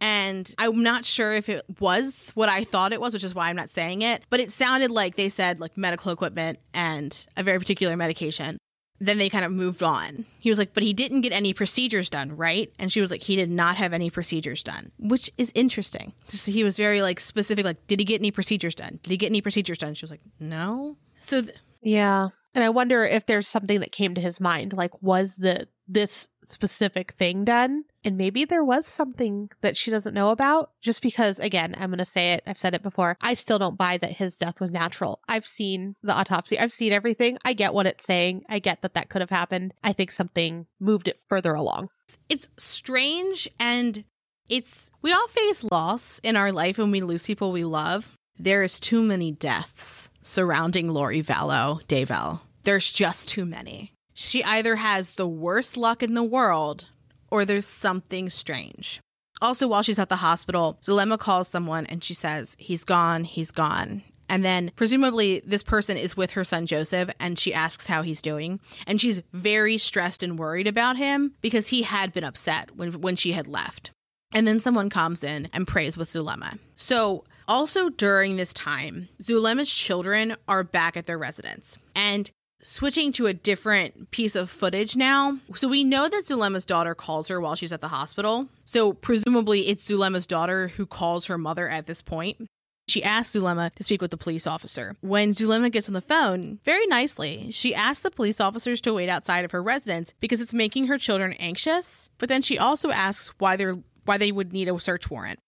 And I'm not sure if it was what I thought it was, which is why I'm not saying it, but it sounded like they said like medical equipment and a very particular medication. Then they kind of moved on. He was like, but he didn't get any procedures done, right? And she was like, he did not have any procedures done, which is interesting. Just he was very like specific, like, did he get any procedures done? Did he get any procedures done? She was like, no. So, th- yeah. And I wonder if there's something that came to his mind, like was the this specific thing done? And maybe there was something that she doesn't know about. Just because, again, I'm going to say it. I've said it before. I still don't buy that his death was natural. I've seen the autopsy. I've seen everything. I get what it's saying. I get that that could have happened. I think something moved it further along. It's strange and it's we all face loss in our life when we lose people we love. There is too many deaths surrounding Lori Vallow Daybell. There's just too many. She either has the worst luck in the world or there's something strange. Also, while she's at the hospital, Zulema calls someone and she says, He's gone, he's gone. And then, presumably, this person is with her son Joseph, and she asks how he's doing. And she's very stressed and worried about him because he had been upset when, when she had left. And then someone comes in and prays with Zulema. So, also during this time, Zulema's children are back at their residence. And switching to a different piece of footage now. So we know that Zulema's daughter calls her while she's at the hospital. So presumably it's Zulema's daughter who calls her mother at this point. She asks Zulema to speak with the police officer. When Zulema gets on the phone, very nicely, she asks the police officers to wait outside of her residence because it's making her children anxious. But then she also asks why they're why they would need a search warrant.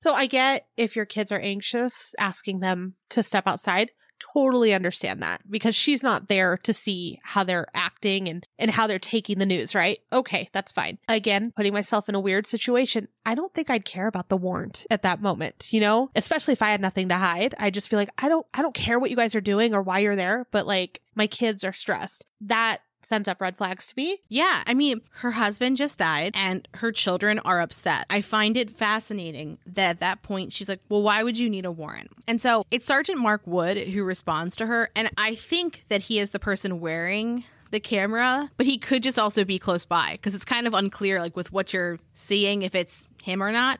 So I get if your kids are anxious, asking them to step outside totally understand that because she's not there to see how they're acting and, and how they're taking the news, right? Okay, that's fine. Again, putting myself in a weird situation. I don't think I'd care about the warrant at that moment, you know? Especially if I had nothing to hide. I just feel like I don't I don't care what you guys are doing or why you're there, but like my kids are stressed. That sent up red flags to me. Yeah, I mean, her husband just died and her children are upset. I find it fascinating that at that point she's like, Well, why would you need a warrant? And so it's Sergeant Mark Wood who responds to her. And I think that he is the person wearing the camera, but he could just also be close by because it's kind of unclear, like with what you're seeing, if it's him or not.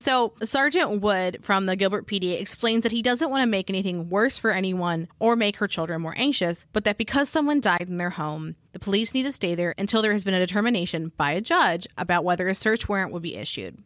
So, Sergeant Wood from the Gilbert PD explains that he doesn't want to make anything worse for anyone or make her children more anxious, but that because someone died in their home, the police need to stay there until there has been a determination by a judge about whether a search warrant will be issued.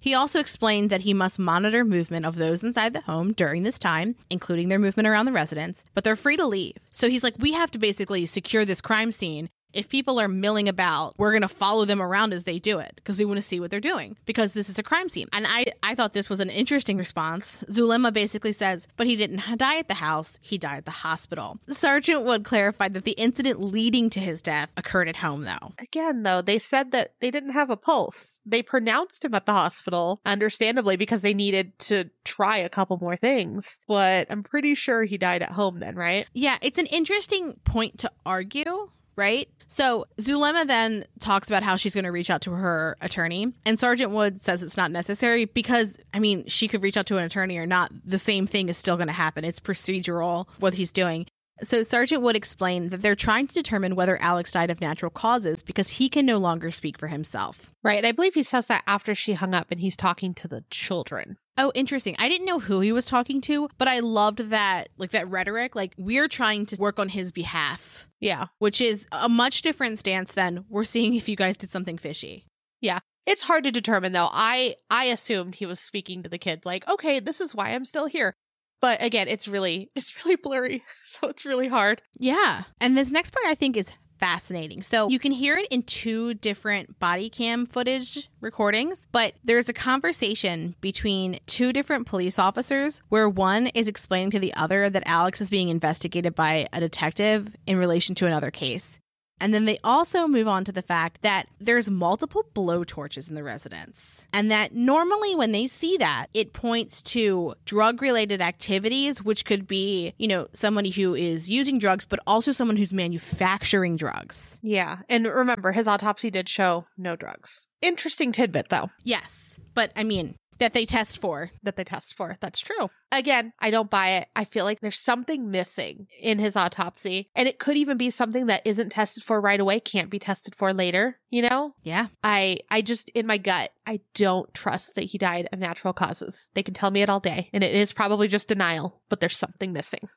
He also explained that he must monitor movement of those inside the home during this time, including their movement around the residence, but they're free to leave. So he's like, we have to basically secure this crime scene if people are milling about, we're going to follow them around as they do it because we want to see what they're doing because this is a crime scene. And I, I thought this was an interesting response. Zulema basically says, but he didn't die at the house, he died at the hospital. Sergeant Wood clarified that the incident leading to his death occurred at home, though. Again, though, they said that they didn't have a pulse. They pronounced him at the hospital, understandably, because they needed to try a couple more things. But I'm pretty sure he died at home then, right? Yeah, it's an interesting point to argue right? So Zulema then talks about how she's going to reach out to her attorney, and Sergeant Wood says it's not necessary because, I mean, she could reach out to an attorney or not. The same thing is still going to happen. It's procedural what he's doing. So Sergeant Wood explained that they're trying to determine whether Alex died of natural causes because he can no longer speak for himself. Right. And I believe he says that after she hung up and he's talking to the children. Oh, interesting. I didn't know who he was talking to, but I loved that, like that rhetoric. Like, we're trying to work on his behalf. Yeah. Which is a much different stance than we're seeing if you guys did something fishy. Yeah. It's hard to determine though. I I assumed he was speaking to the kids like, "Okay, this is why I'm still here." But again, it's really it's really blurry, so it's really hard. Yeah. And this next part I think is fascinating. So you can hear it in two different body cam footage recordings, but there's a conversation between two different police officers where one is explaining to the other that Alex is being investigated by a detective in relation to another case. And then they also move on to the fact that there's multiple blowtorches in the residence. And that normally when they see that, it points to drug related activities, which could be, you know, somebody who is using drugs, but also someone who's manufacturing drugs. Yeah. And remember, his autopsy did show no drugs. Interesting tidbit, though. Yes. But I mean, that they test for. That they test for. That's true. Again, I don't buy it. I feel like there's something missing in his autopsy. And it could even be something that isn't tested for right away, can't be tested for later, you know? Yeah. I I just in my gut, I don't trust that he died of natural causes. They can tell me it all day, and it is probably just denial, but there's something missing.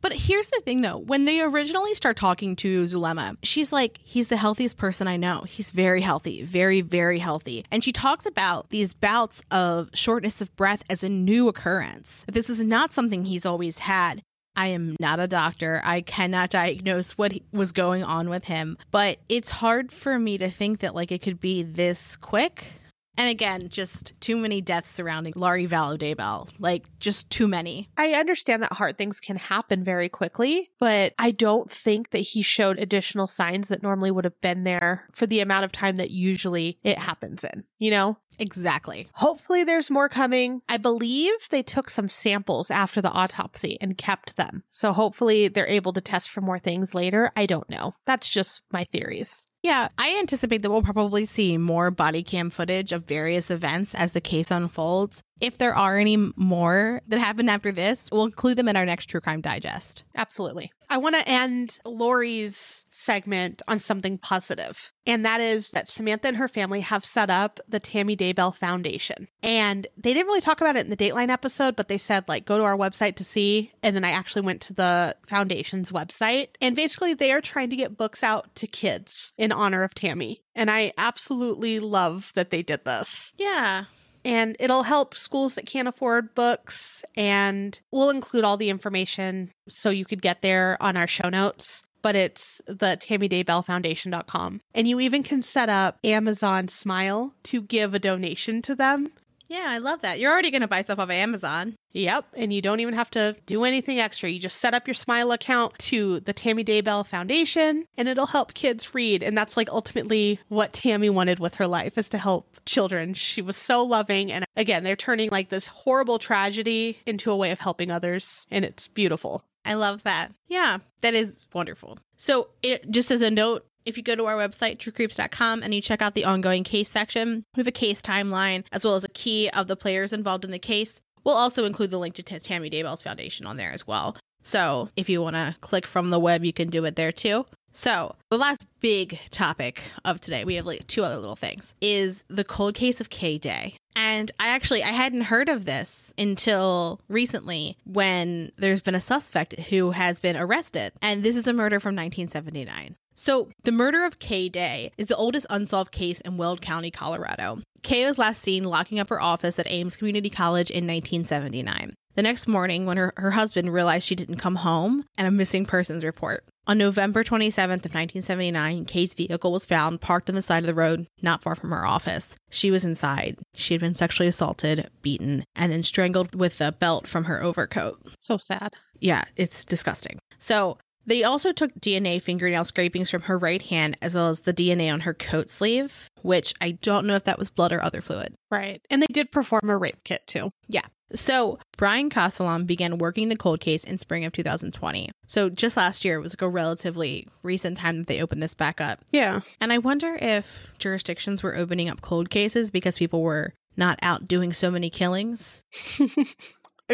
But here's the thing though, when they originally start talking to Zulema, she's like, he's the healthiest person I know. He's very healthy, very, very healthy. And she talks about these bouts of shortness of breath as a new occurrence. This is not something he's always had. I am not a doctor. I cannot diagnose what was going on with him, but it's hard for me to think that like it could be this quick and again, just too many deaths surrounding Lori Vallow. Like, just too many. I understand that hard things can happen very quickly, but I don't think that he showed additional signs that normally would have been there for the amount of time that usually it happens in, you know? Exactly. Hopefully, there's more coming. I believe they took some samples after the autopsy and kept them. So, hopefully, they're able to test for more things later. I don't know. That's just my theories. Yeah, I anticipate that we'll probably see more body cam footage of various events as the case unfolds. If there are any more that happen after this, we'll include them in our next True Crime Digest. Absolutely. I want to end Lori's segment on something positive, and that is that Samantha and her family have set up the Tammy Daybell Foundation. And they didn't really talk about it in the Dateline episode, but they said, like, go to our website to see. And then I actually went to the foundation's website, and basically they are trying to get books out to kids in honor of Tammy. And I absolutely love that they did this. Yeah and it'll help schools that can't afford books and we'll include all the information so you could get there on our show notes but it's the tammydaybellfoundation.com and you even can set up amazon smile to give a donation to them Yeah, I love that. You're already going to buy stuff off of Amazon. Yep. And you don't even have to do anything extra. You just set up your Smile account to the Tammy Daybell Foundation and it'll help kids read. And that's like ultimately what Tammy wanted with her life is to help children. She was so loving. And again, they're turning like this horrible tragedy into a way of helping others. And it's beautiful. I love that. Yeah, that is wonderful. So, it, just as a note, if you go to our website, truecreeps.com, and you check out the ongoing case section, we have a case timeline as well as a key of the players involved in the case. We'll also include the link to Tammy Daybell's foundation on there as well. So if you want to click from the web, you can do it there too. So, the last big topic of today, we have like two other little things, is the cold case of Kay Day. And I actually I hadn't heard of this until recently when there's been a suspect who has been arrested. And this is a murder from 1979. So, the murder of Kay Day is the oldest unsolved case in Weld County, Colorado. Kay was last seen locking up her office at Aims Community College in 1979. The next morning, when her, her husband realized she didn't come home, and a missing persons report. On November 27th of 1979, Kay's vehicle was found parked on the side of the road not far from her office. She was inside. She had been sexually assaulted, beaten, and then strangled with a belt from her overcoat. So sad. Yeah, it's disgusting. So they also took DNA fingernail scrapings from her right hand as well as the DNA on her coat sleeve, which I don't know if that was blood or other fluid. Right. And they did perform a rape kit too. Yeah. So Brian Castellan began working the cold case in spring of 2020. So just last year it was like a relatively recent time that they opened this back up. Yeah. And I wonder if jurisdictions were opening up cold cases because people were not out doing so many killings. I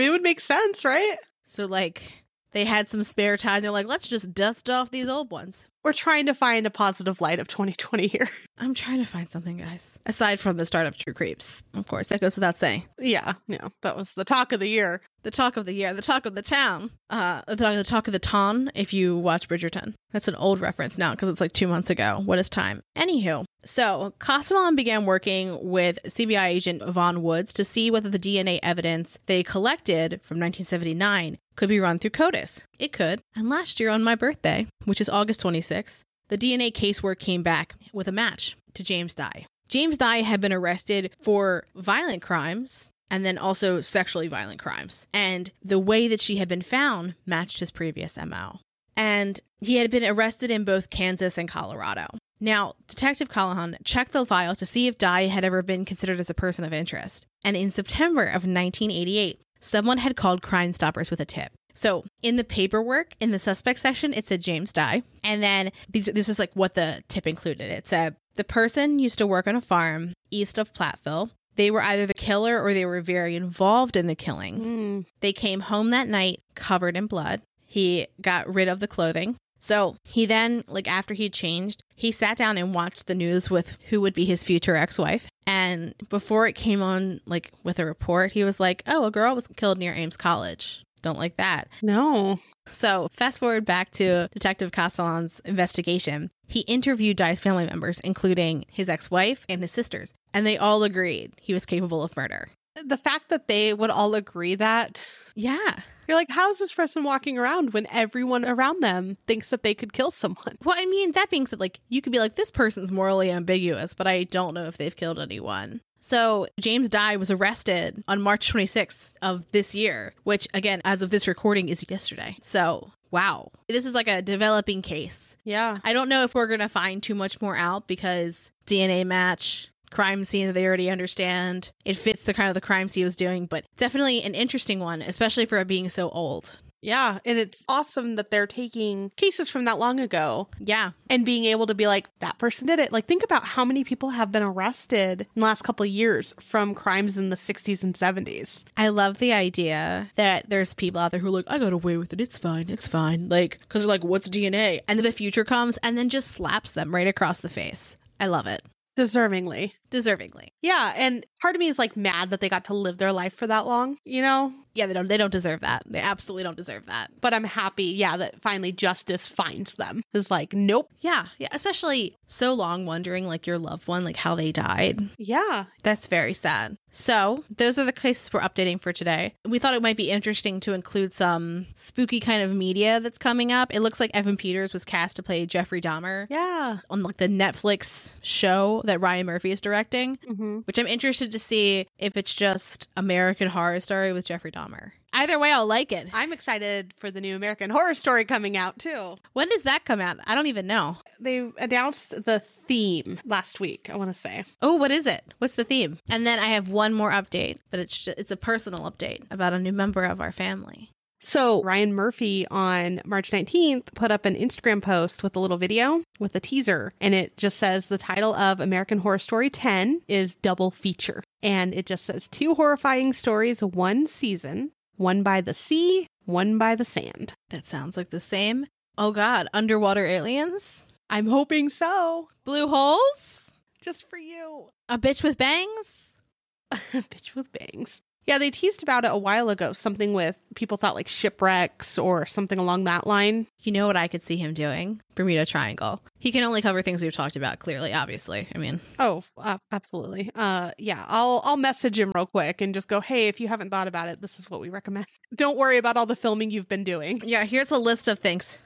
mean, it would make sense, right? So like they had some spare time. They're like, let's just dust off these old ones. We're trying to find a positive light of 2020 here. I'm trying to find something, guys. Aside from the start of True Creeps. Of course, that goes without saying. Yeah, yeah, that was the talk of the year. The talk of the year, the talk of the town, uh, the, the talk of the ton. If you watch Bridgerton, that's an old reference now because it's like two months ago. What is time? Anywho, so Castellan began working with CBI agent Vaughn Woods to see whether the DNA evidence they collected from 1979 could be run through CODIS. It could. And last year on my birthday, which is August 26th, the DNA casework came back with a match to James Dye. James Dye had been arrested for violent crimes and then also sexually violent crimes. And the way that she had been found matched his previous MO. And he had been arrested in both Kansas and Colorado. Now, Detective Callahan checked the file to see if Dye had ever been considered as a person of interest. And in September of 1988, someone had called Crime Stoppers with a tip. So in the paperwork, in the suspect section, it said James Dye. And then these, this is like what the tip included. It said the person used to work on a farm east of Platteville. They were either the killer or they were very involved in the killing. Mm. They came home that night covered in blood. He got rid of the clothing. So he then, like after he changed, he sat down and watched the news with who would be his future ex wife. And before it came on, like with a report, he was like, oh, a girl was killed near Aims College. Don't like that. No. So, fast forward back to Detective Castellan's investigation. He interviewed Dye's family members, including his ex wife and his sisters, and they all agreed he was capable of murder. The fact that they would all agree that Yeah. you're like, how is this person walking around when everyone around them thinks that they could kill someone? Well, I mean, that being said, like, you could be like, this person's morally ambiguous, but I don't know if they've killed anyone. So, James Dye was arrested on March 26th of this year, which, again, as of this recording, is yesterday. So, wow. This is like a developing case. Yeah. I don't know if we're going to find too much more out because DNA match, crime scene that they already understand. It fits the kind of the crime scene was doing, but definitely an interesting one, especially for it being so old. Yeah. And it's awesome that they're taking cases from that long ago Yeah. and being able to be like, that person did it. Like, think about how many people have been arrested in the last couple of years from crimes in the 60s and 70s. I love the idea that there's people out there who are like, I got away with it. It's fine. It's fine. Like, because they're like, what's DNA? And then the future comes and then just slaps them right across the face. I love it. Deservingly. Deservingly. Yeah. And part of me is like mad that they got to live their life for that long, you know? Yeah, they don't they don't deserve that. They absolutely don't deserve that. But I'm happy, yeah, that finally justice finds them. Is like, nope. Yeah. Yeah. Especially so long wondering like your loved one, like how they died. Yeah. That's very sad. So, those are the cases we're updating for today. We thought it might be interesting to include some spooky kind of media that's coming up. It looks like Evan Peters was cast to play Jeffrey Dahmer Yeah. on like the Netflix show that Ryan Murphy is directing. Directing, Mm-hmm. which I'm interested to see if it's just American Horror Story with Jeffrey Dahmer. Either way, I'll like it. I'm excited for the new American Horror Story coming out too. When does that come out? I don't even know. They announced the theme last week. I want to say. Oh, what is it? What's the theme? And then I have one more update, but it's ju- it's a personal update about a new member of our family. So, Ryan Murphy on March 19th put up an Instagram post with a little video with a teaser, and it just says the title of American Horror Story 10 is Double Feature. And it just says two horrifying stories, one season, one by the sea, one by the sand. That sounds like the same. Oh God, underwater aliens, I'm hoping so. blue holes, Just for you. a bitch with bangs. a Bitch with bangs. Yeah, they teased about it a while ago, something with people thought like shipwrecks or something along that line. You know what I could see him doing? Bermuda Triangle. He can only cover things we've talked about. Clearly, obviously. I mean, Oh, uh, absolutely. Uh, yeah, I'll I'll message him real quick and just go, hey, if you haven't thought about it, this is what we recommend. Don't worry about all the filming you've been doing. yeah. Here's a list of things.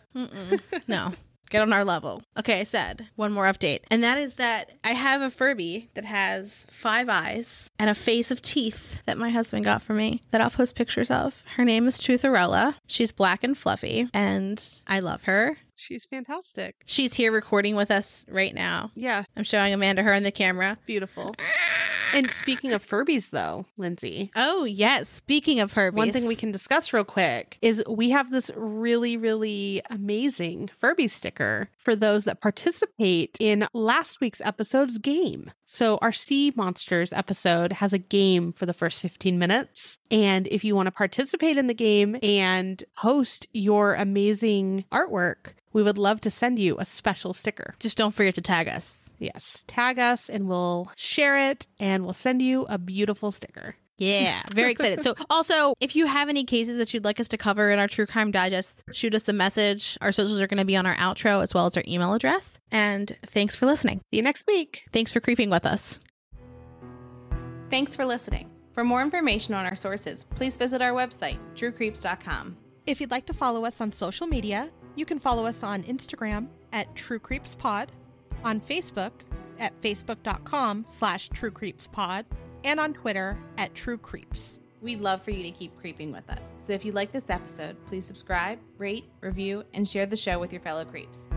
No. Get on our level. Okay, I said one more update, and that is that I have a Furby that has five eyes and a face of teeth that my husband got for me that I'll post pictures of. Her name is Trutherella. She's black and fluffy, and I love her. She's fantastic. She's here recording with us right now. Yeah, I'm showing Amanda her on the camera. beautiful. And speaking of Furbies, though, Lindsay, Oh, yes. Speaking of Furbies. one thing we can discuss real quick is we have this really, really amazing Furby sticker for those that participate in last week's episode's game. So, our Sea Monsters episode has a game for the first 15 minutes. And if you want to participate in the game and host your amazing artwork, we would love to send you a special sticker. Just don't forget to tag us. Yes, tag us and we'll share it and we'll send you a beautiful sticker. Yeah, very excited. So, also, if you have any cases that you'd like us to cover in our True Crime Digest, shoot us a message. Our socials are going to be on our outro as well as our email address. And thanks for listening. See you next week. Thanks for creeping with us. Thanks for listening. For more information on our sources, please visit our website, truecreeps.com. If you'd like to follow us on social media, you can follow us on Instagram at True Creeps Pod, on Facebook at facebook.com slash True Creeps Pod, and on Twitter at True Creeps. We'd love for you to keep creeping with us. So if you like this episode, please subscribe, rate, review, and share the show with your fellow creeps.